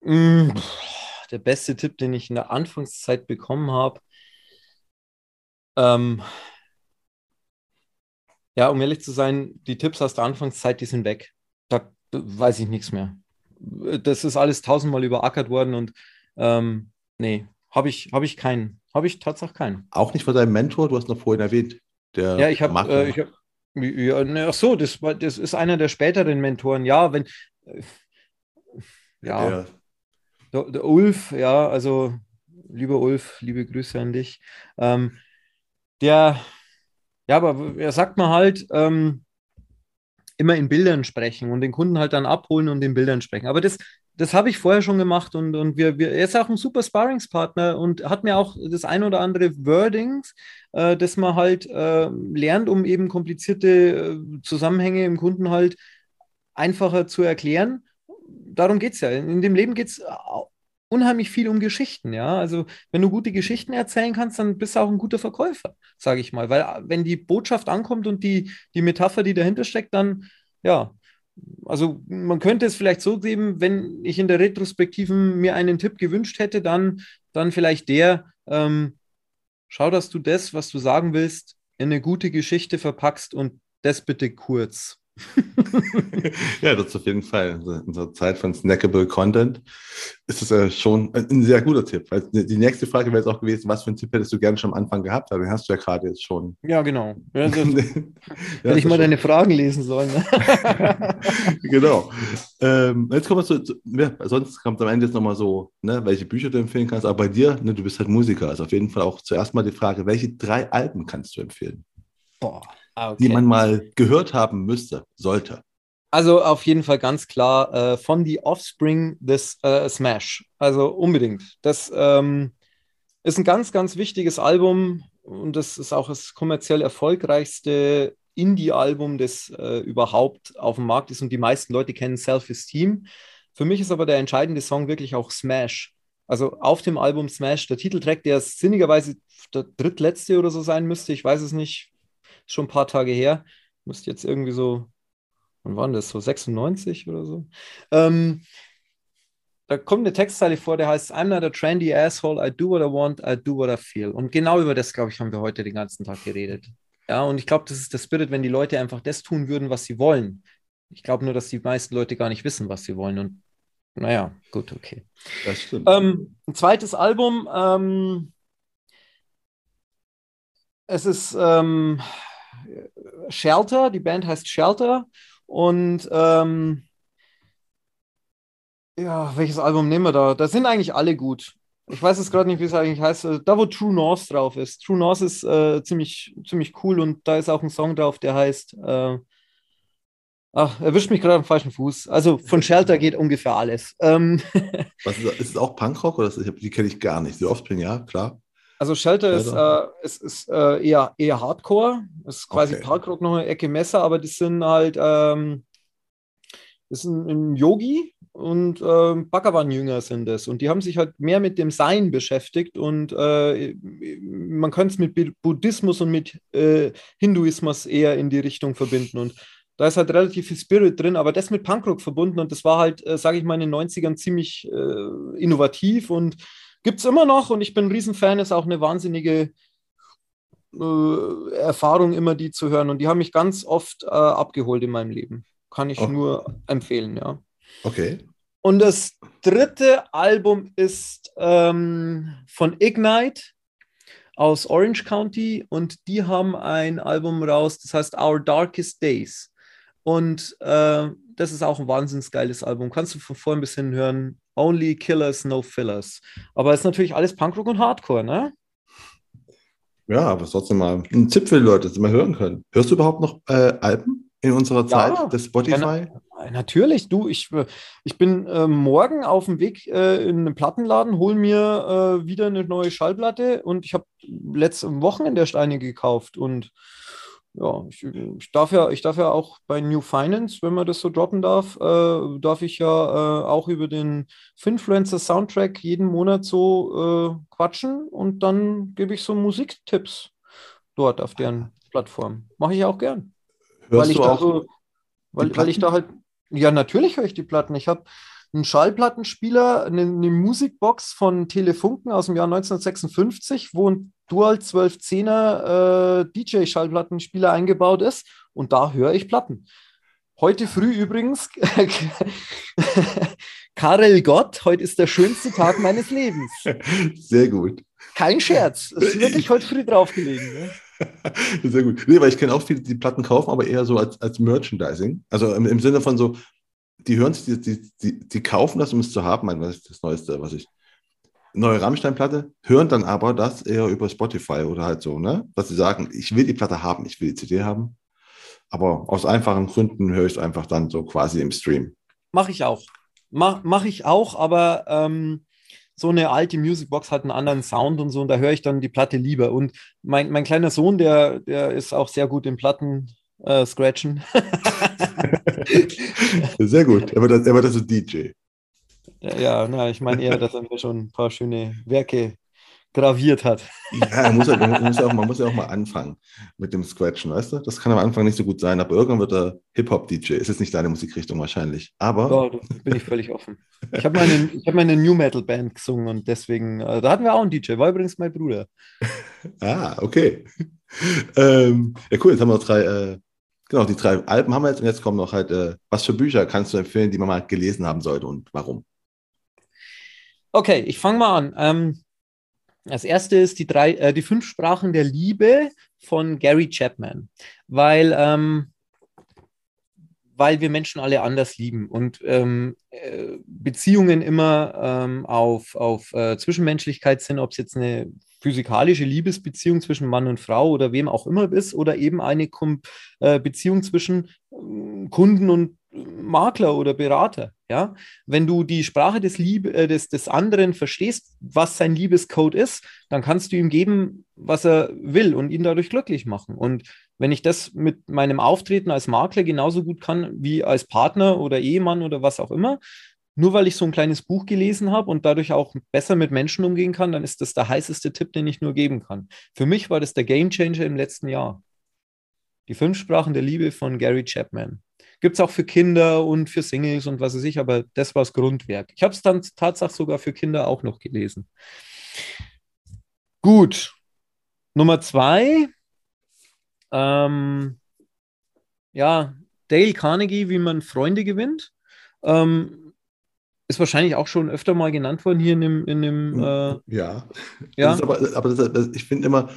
Mm, der beste Tipp, den ich in der Anfangszeit bekommen habe, ähm, ja, um ehrlich zu sein, die Tipps aus der Anfangszeit, die sind weg. Da weiß ich nichts mehr. Das ist alles tausendmal überackert worden und ähm, nee, habe ich, hab ich keinen. Habe ich tatsächlich keinen. Auch nicht von deinem Mentor, du hast noch vorhin erwähnt. Der ja, ich habe äh, hab, ja, ne, ach so, das, war, das ist einer der späteren Mentoren. Ja, wenn. Äh, ja. ja. Der, der, Ulf, ja, also lieber Ulf, liebe Grüße an dich. Ähm, der, ja, aber er sagt mir halt, ähm, immer in Bildern sprechen und den Kunden halt dann abholen und in Bildern sprechen. Aber das, das habe ich vorher schon gemacht und, und wir, wir, er ist auch ein super Sparringspartner und hat mir auch das ein oder andere Wordings, äh, das man halt äh, lernt, um eben komplizierte äh, Zusammenhänge im Kunden halt einfacher zu erklären. Darum geht es ja. In dem Leben geht es unheimlich viel um Geschichten, ja. Also wenn du gute Geschichten erzählen kannst, dann bist du auch ein guter Verkäufer, sage ich mal. Weil wenn die Botschaft ankommt und die, die Metapher, die dahinter steckt, dann ja, also man könnte es vielleicht so geben, wenn ich in der Retrospektiven mir einen Tipp gewünscht hätte, dann, dann vielleicht der, ähm, schau, dass du das, was du sagen willst, in eine gute Geschichte verpackst und das bitte kurz. ja, das ist auf jeden Fall. Also in unserer Zeit von snackable Content ist es äh, schon ein sehr guter Tipp. Die nächste Frage wäre jetzt auch gewesen, was für einen Tipp hättest du gerne schon am Anfang gehabt? Aber den hast du ja gerade jetzt schon. Ja, genau. Ja, hätte ich mal schon. deine Fragen lesen sollen. Ne? genau. Ähm, jetzt kommen wir zu, zu ja, sonst kommt am Ende jetzt nochmal so, ne, welche Bücher du empfehlen kannst. Aber bei dir, ne, du bist halt Musiker. Also auf jeden Fall auch zuerst mal die Frage, welche drei Alben kannst du empfehlen? Boah. Ah, okay. die man mal gehört haben müsste, sollte? Also auf jeden Fall ganz klar äh, von The Offspring des äh, Smash. Also unbedingt. Das ähm, ist ein ganz, ganz wichtiges Album und das ist auch das kommerziell erfolgreichste Indie-Album, das äh, überhaupt auf dem Markt ist und die meisten Leute kennen Self-Esteem. Für mich ist aber der entscheidende Song wirklich auch Smash. Also auf dem Album Smash, der Titeltrack, der sinnigerweise der drittletzte oder so sein müsste, ich weiß es nicht, schon ein paar Tage her. Müsste jetzt irgendwie so, wann waren das? So 96 oder so. Ähm, da kommt eine Textzeile vor, der heißt I'm not a trendy asshole, I do what I want, I do what I feel. Und genau über das, glaube ich, haben wir heute den ganzen Tag geredet. Ja, und ich glaube, das ist der Spirit, wenn die Leute einfach das tun würden, was sie wollen. Ich glaube nur, dass die meisten Leute gar nicht wissen, was sie wollen. Und naja, gut, okay. Das stimmt. Ähm, ein zweites Album. Ähm, es ist ähm, Shelter, die Band heißt Shelter. Und ähm, ja, welches Album nehmen wir da? Da sind eigentlich alle gut. Ich weiß es gerade nicht, wie es eigentlich heißt. Äh, da, wo True North drauf ist. True North ist äh, ziemlich, ziemlich cool und da ist auch ein Song drauf, der heißt. Äh, ach, erwischt mich gerade am falschen Fuß. Also von Shelter geht ungefähr alles. Ähm, Was ist, ist es auch Punkrock oder ist, die kenne ich gar nicht? The Offspring, ja, klar. Also Shelter ist, äh, ist, ist äh, eher, eher Hardcore. Das ist quasi okay. Punkrock noch eine Ecke Messer, aber die sind halt. Ähm, das ist ein, Yogi, und äh, Bhagavan-Jünger sind es. Und die haben sich halt mehr mit dem Sein beschäftigt und äh, man kann es mit Buddhismus und mit äh, Hinduismus eher in die Richtung verbinden. Und da ist halt relativ viel Spirit drin, aber das mit Punkrock verbunden und das war halt, äh, sage ich mal, in den 90ern ziemlich äh, innovativ und gibt es immer noch und ich bin ein Riesenfan, ist auch eine wahnsinnige äh, Erfahrung, immer die zu hören. Und die haben mich ganz oft abgeholt in meinem Leben. Kann ich oh. nur empfehlen, ja. Okay. Und das dritte Album ist ähm, von Ignite aus Orange County und die haben ein Album raus, das heißt Our Darkest Days. Und äh, das ist auch ein wahnsinnig geiles Album. Kannst du von vorn bis hin hören. Only Killers, No Fillers. Aber es ist natürlich alles Punkrock und Hardcore, ne? Ja, aber trotzdem mal ein Tipp für die Leute, dass sie mal hören können. Hörst du überhaupt noch äh, Alben in unserer Zeit, ja, des Spotify? Ja, Natürlich, du, ich, ich bin äh, morgen auf dem Weg äh, in einen Plattenladen, hole mir äh, wieder eine neue Schallplatte und ich habe letztes Wochenende erst eine gekauft und ja, ich, ich, darf ja, ich darf ja auch bei New Finance, wenn man das so droppen darf, äh, darf ich ja äh, auch über den Finfluencer Soundtrack jeden Monat so äh, quatschen und dann gebe ich so Musiktipps dort auf deren Plattform. Mache ich auch gern. Hörst weil ich da so, weil, weil ich da halt ja, natürlich höre ich die Platten. Ich habe einen Schallplattenspieler, eine, eine, Musikbox von Telefunken aus dem Jahr 1956, wo ein Dual 1210er äh, DJ-Schallplattenspieler eingebaut ist und da höre ich Platten. Heute früh übrigens, Karel Gott, heute ist der schönste Tag meines Lebens. Sehr gut. Kein Scherz, es ist wirklich heute früh draufgelegen. Ne? Sehr gut. Nee, weil ich kenne auch viele, die Platten kaufen, aber eher so als, als Merchandising. Also im, im Sinne von so, die hören sich, die, die, die kaufen das, um es zu haben. Mein, was ist das Neueste, was ich. Neue Rammstein-Platte, hören dann aber das eher über Spotify oder halt so, ne? Dass sie sagen, ich will die Platte haben, ich will die CD haben. Aber aus einfachen Gründen höre ich es einfach dann so quasi im Stream. Mache ich auch. Mache mach ich auch, aber ähm, so eine alte Musicbox hat einen anderen Sound und so, und da höre ich dann die Platte lieber. Und mein, mein kleiner Sohn, der, der ist auch sehr gut im Platten äh, scratchen. sehr gut. Er wird, das, er wird das DJ. Ja, ja na, ich meine eher, dass er mir schon ein paar schöne Werke graviert hat. Ja, muss ja, man, muss ja auch, man muss ja auch mal anfangen mit dem Scratchen, weißt du? Das kann am Anfang nicht so gut sein, aber irgendwann wird er Hip-Hop-DJ. Ist jetzt nicht deine Musikrichtung wahrscheinlich, aber... Ja, bin ich völlig offen. Ich habe meine, hab meine New Metal-Band gesungen und deswegen, äh, da hatten wir auch einen DJ, war übrigens mein Bruder. ah, okay. ähm, ja, cool, jetzt haben wir noch drei... Äh, genau, die drei Alben haben wir jetzt und jetzt kommen noch halt, äh, was für Bücher kannst du empfehlen, die man mal gelesen haben sollte und warum? Okay, ich fange mal an. Ähm, das erste ist die, drei, äh, die fünf Sprachen der Liebe von Gary Chapman, weil, ähm, weil wir Menschen alle anders lieben und ähm, äh, Beziehungen immer ähm, auf, auf äh, Zwischenmenschlichkeit sind, ob es jetzt eine physikalische Liebesbeziehung zwischen Mann und Frau oder wem auch immer ist oder eben eine äh, Beziehung zwischen ähm, Kunden und Makler oder Berater. Ja? Wenn du die Sprache des, Liebe, äh, des, des anderen verstehst, was sein Liebescode ist, dann kannst du ihm geben, was er will und ihn dadurch glücklich machen. Und wenn ich das mit meinem Auftreten als Makler genauso gut kann wie als Partner oder Ehemann oder was auch immer, nur weil ich so ein kleines Buch gelesen habe und dadurch auch besser mit Menschen umgehen kann, dann ist das der heißeste Tipp, den ich nur geben kann. Für mich war das der Game Changer im letzten Jahr. Die fünf Sprachen der Liebe von Gary Chapman. Gibt es auch für Kinder und für Singles und was weiß ich, aber das war das Grundwerk. Ich habe es dann tatsächlich sogar für Kinder auch noch gelesen. Gut. Nummer zwei. Ähm, ja, Dale Carnegie, wie man Freunde gewinnt. Ähm, ist wahrscheinlich auch schon öfter mal genannt worden hier in dem. In dem äh, ja, ja. aber, aber das, das, ich finde immer,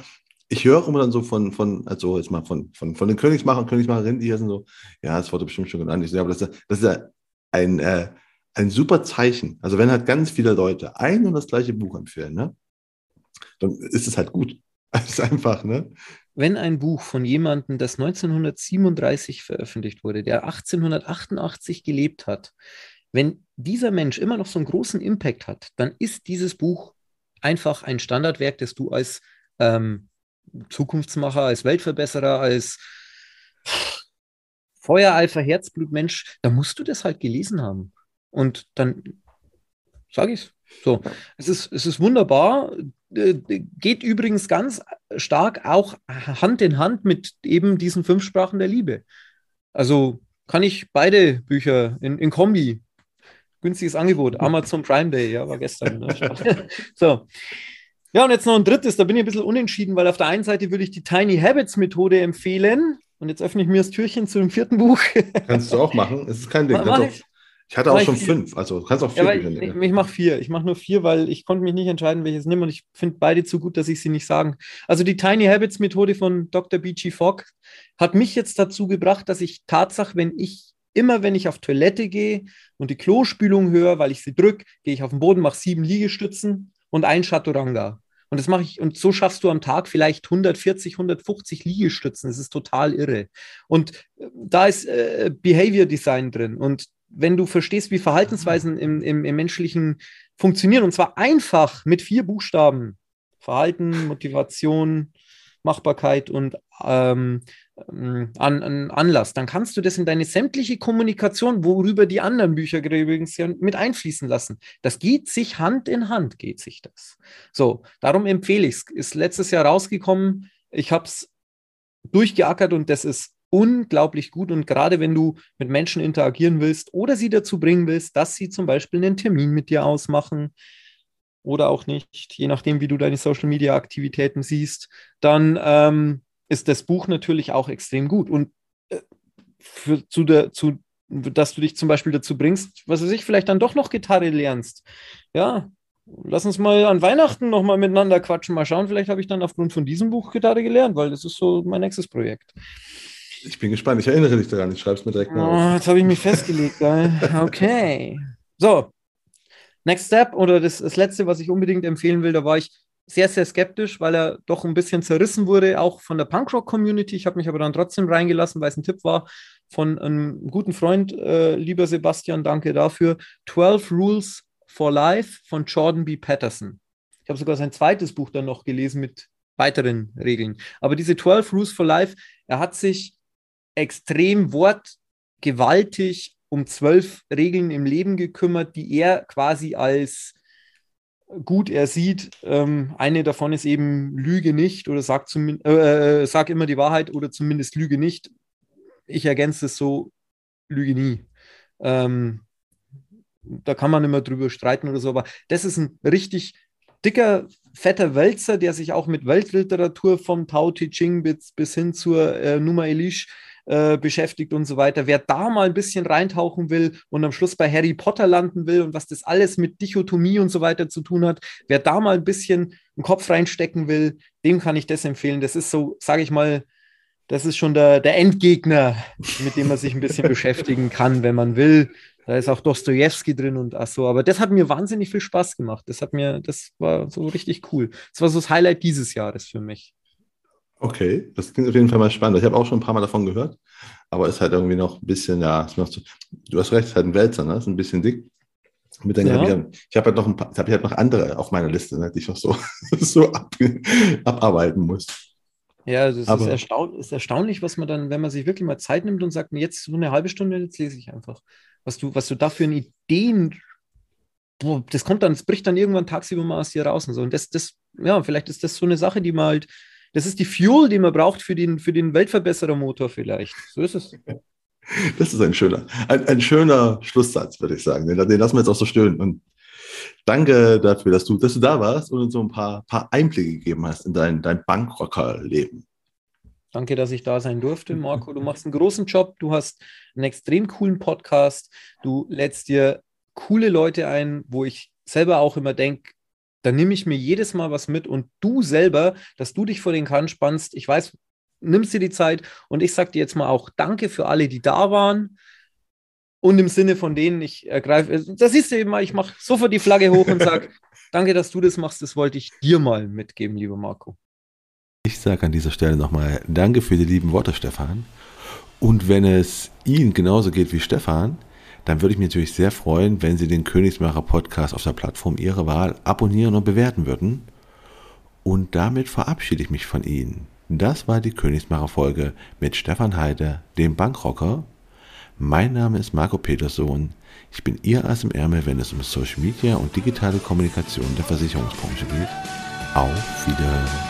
ich höre immer dann so von, von also jetzt mal von, von, von den Königsmachern und Königsmacherinnen, die hier sind so, ja, das wurde bestimmt schon genannt. Ich sage, aber das, das ist ja ein, äh, ein super Zeichen. Also wenn halt ganz viele Leute ein und das gleiche Buch empfehlen, ne, dann ist es halt gut. Das ist einfach, ne? Wenn ein Buch von jemandem, das 1937 veröffentlicht wurde, der 1888 gelebt hat, wenn dieser Mensch immer noch so einen großen Impact hat, dann ist dieses Buch einfach ein Standardwerk, das du als ähm, Zukunftsmacher, als Weltverbesserer, als Feuereifer, Herzblutmensch, da musst du das halt gelesen haben. Und dann sage ich es. So, es ist, es ist wunderbar. Äh, geht übrigens ganz stark auch Hand in Hand mit eben diesen fünf Sprachen der Liebe. Also kann ich beide Bücher in, in Kombi. Günstiges Angebot. Amazon Prime Day, ja, war gestern. Ne? so. Ja, und jetzt noch ein drittes, da bin ich ein bisschen unentschieden, weil auf der einen Seite würde ich die Tiny Habits Methode empfehlen. Und jetzt öffne ich mir das Türchen zu dem vierten Buch. Kannst du auch machen. Es ist kein Ding. Auch, ich hatte auch schon vier. fünf, also du kannst auch vier ja, Bücher nehmen. Ich, ich mache vier. Ich mache nur vier, weil ich konnte mich nicht entscheiden, welches nehme und ich finde beide zu gut, dass ich sie nicht sagen. Also die Tiny Habits Methode von Dr. B.G. Fogg hat mich jetzt dazu gebracht, dass ich Tatsache, wenn ich immer, wenn ich auf Toilette gehe und die Klospülung höre, weil ich sie drücke, gehe ich auf den Boden, mache sieben Liegestützen und ein Chaturanga. Und das mache ich, und so schaffst du am Tag vielleicht 140, 150 Liegestützen. Das ist total irre. Und äh, da ist äh, Behavior Design drin. Und wenn du verstehst, wie Verhaltensweisen im, im, im menschlichen funktionieren, und zwar einfach mit vier Buchstaben: Verhalten, Motivation, Machbarkeit und ähm, ähm, an, an Anlass, dann kannst du das in deine sämtliche Kommunikation, worüber die anderen Bücher übrigens ja mit einfließen lassen. Das geht sich Hand in Hand, geht sich das. So, darum empfehle ich es. Ist letztes Jahr rausgekommen. Ich habe es durchgeackert und das ist unglaublich gut. Und gerade wenn du mit Menschen interagieren willst oder sie dazu bringen willst, dass sie zum Beispiel einen Termin mit dir ausmachen, oder auch nicht, je nachdem, wie du deine Social-Media-Aktivitäten siehst, dann ähm, ist das Buch natürlich auch extrem gut. Und äh, für, zu der, zu, dass du dich zum Beispiel dazu bringst, was weiß ich, vielleicht dann doch noch Gitarre lernst. Ja, lass uns mal an Weihnachten nochmal miteinander quatschen. Mal schauen, vielleicht habe ich dann aufgrund von diesem Buch Gitarre gelernt, weil das ist so mein nächstes Projekt. Ich bin gespannt. Ich erinnere dich daran. Ich schreibe es mir direkt mal oh, auf. Jetzt habe ich mich festgelegt. okay. So. Next Step oder das, das letzte, was ich unbedingt empfehlen will, da war ich sehr, sehr skeptisch, weil er doch ein bisschen zerrissen wurde, auch von der Punkrock-Community. Ich habe mich aber dann trotzdem reingelassen, weil es ein Tipp war von einem guten Freund, äh, lieber Sebastian, danke dafür. 12 Rules for Life von Jordan B. Patterson. Ich habe sogar sein zweites Buch dann noch gelesen mit weiteren Regeln. Aber diese 12 Rules for Life, er hat sich extrem wortgewaltig um zwölf Regeln im Leben gekümmert, die er quasi als gut er sieht. Ähm, eine davon ist eben Lüge nicht oder sag, zum, äh, sag immer die Wahrheit oder zumindest Lüge nicht. Ich ergänze es so, Lüge nie. Ähm, da kann man immer drüber streiten oder so, aber das ist ein richtig dicker, fetter Wälzer, der sich auch mit Weltliteratur vom Tao Te Ching bis, bis hin zur äh, Numa Elish äh, beschäftigt und so weiter. Wer da mal ein bisschen reintauchen will und am Schluss bei Harry Potter landen will und was das alles mit Dichotomie und so weiter zu tun hat, wer da mal ein bisschen einen Kopf reinstecken will, dem kann ich das empfehlen. Das ist so, sage ich mal, das ist schon der, der Endgegner, mit dem man sich ein bisschen beschäftigen kann, wenn man will. Da ist auch Dostoevsky drin und ach so. Aber das hat mir wahnsinnig viel Spaß gemacht. Das hat mir, das war so richtig cool. Das war so das Highlight dieses Jahres für mich. Okay, das klingt auf jeden Fall mal spannend. Ich habe auch schon ein paar Mal davon gehört, aber es ist halt irgendwie noch ein bisschen, ja, zu, du hast recht, es ist halt ein Wälzer, ne? ist ein bisschen dick. Mit ja. hab ich, ich habe halt noch ein paar, habe halt noch andere auf meiner Liste, ne, die ich noch so, so ab, abarbeiten muss. Ja, das also ist, erstaun ist erstaunlich, was man dann, wenn man sich wirklich mal Zeit nimmt und sagt, jetzt so eine halbe Stunde, jetzt lese ich einfach. Was du, was du da für Ideen, boah, das kommt dann, es bricht dann irgendwann tagsüber mal aus dir raus und so. Und das, das, ja, vielleicht ist das so eine Sache, die man halt das ist die Fuel, die man braucht für den, für den Weltverbesserermotor vielleicht. So ist es. Das ist ein schöner, ein, ein schöner Schlusssatz, würde ich sagen. Den, den lassen wir jetzt auch so stehen. Und danke dafür, dass du, dass du da warst und uns so ein paar, paar Einblicke gegeben hast in dein, dein Bankrocker-Leben. Danke, dass ich da sein durfte, Marco. Du machst einen großen Job. Du hast einen extrem coolen Podcast. Du lädst dir coole Leute ein, wo ich selber auch immer denke, dann nehme ich mir jedes Mal was mit und du selber, dass du dich vor den Kahn spannst, ich weiß, nimmst dir die Zeit und ich sage dir jetzt mal auch Danke für alle, die da waren. Und im Sinne von denen, ich ergreife, da siehst du eben mal, ich mache sofort die Flagge hoch und sage, danke, dass du das machst, das wollte ich dir mal mitgeben, lieber Marco. Ich sage an dieser Stelle nochmal Danke für die lieben Worte, Stefan. Und wenn es Ihnen genauso geht wie Stefan, dann würde ich mich natürlich sehr freuen, wenn Sie den Königsmacher Podcast auf der Plattform Ihrer Wahl abonnieren und bewerten würden. Und damit verabschiede ich mich von Ihnen. Das war die Königsmacher Folge mit Stefan Heide, dem Bankrocker. Mein Name ist Marco Petersohn. Ich bin Ihr Ass im Ärmel, wenn es um Social Media und digitale Kommunikation der Versicherungsbranche geht. Auf Wiedersehen.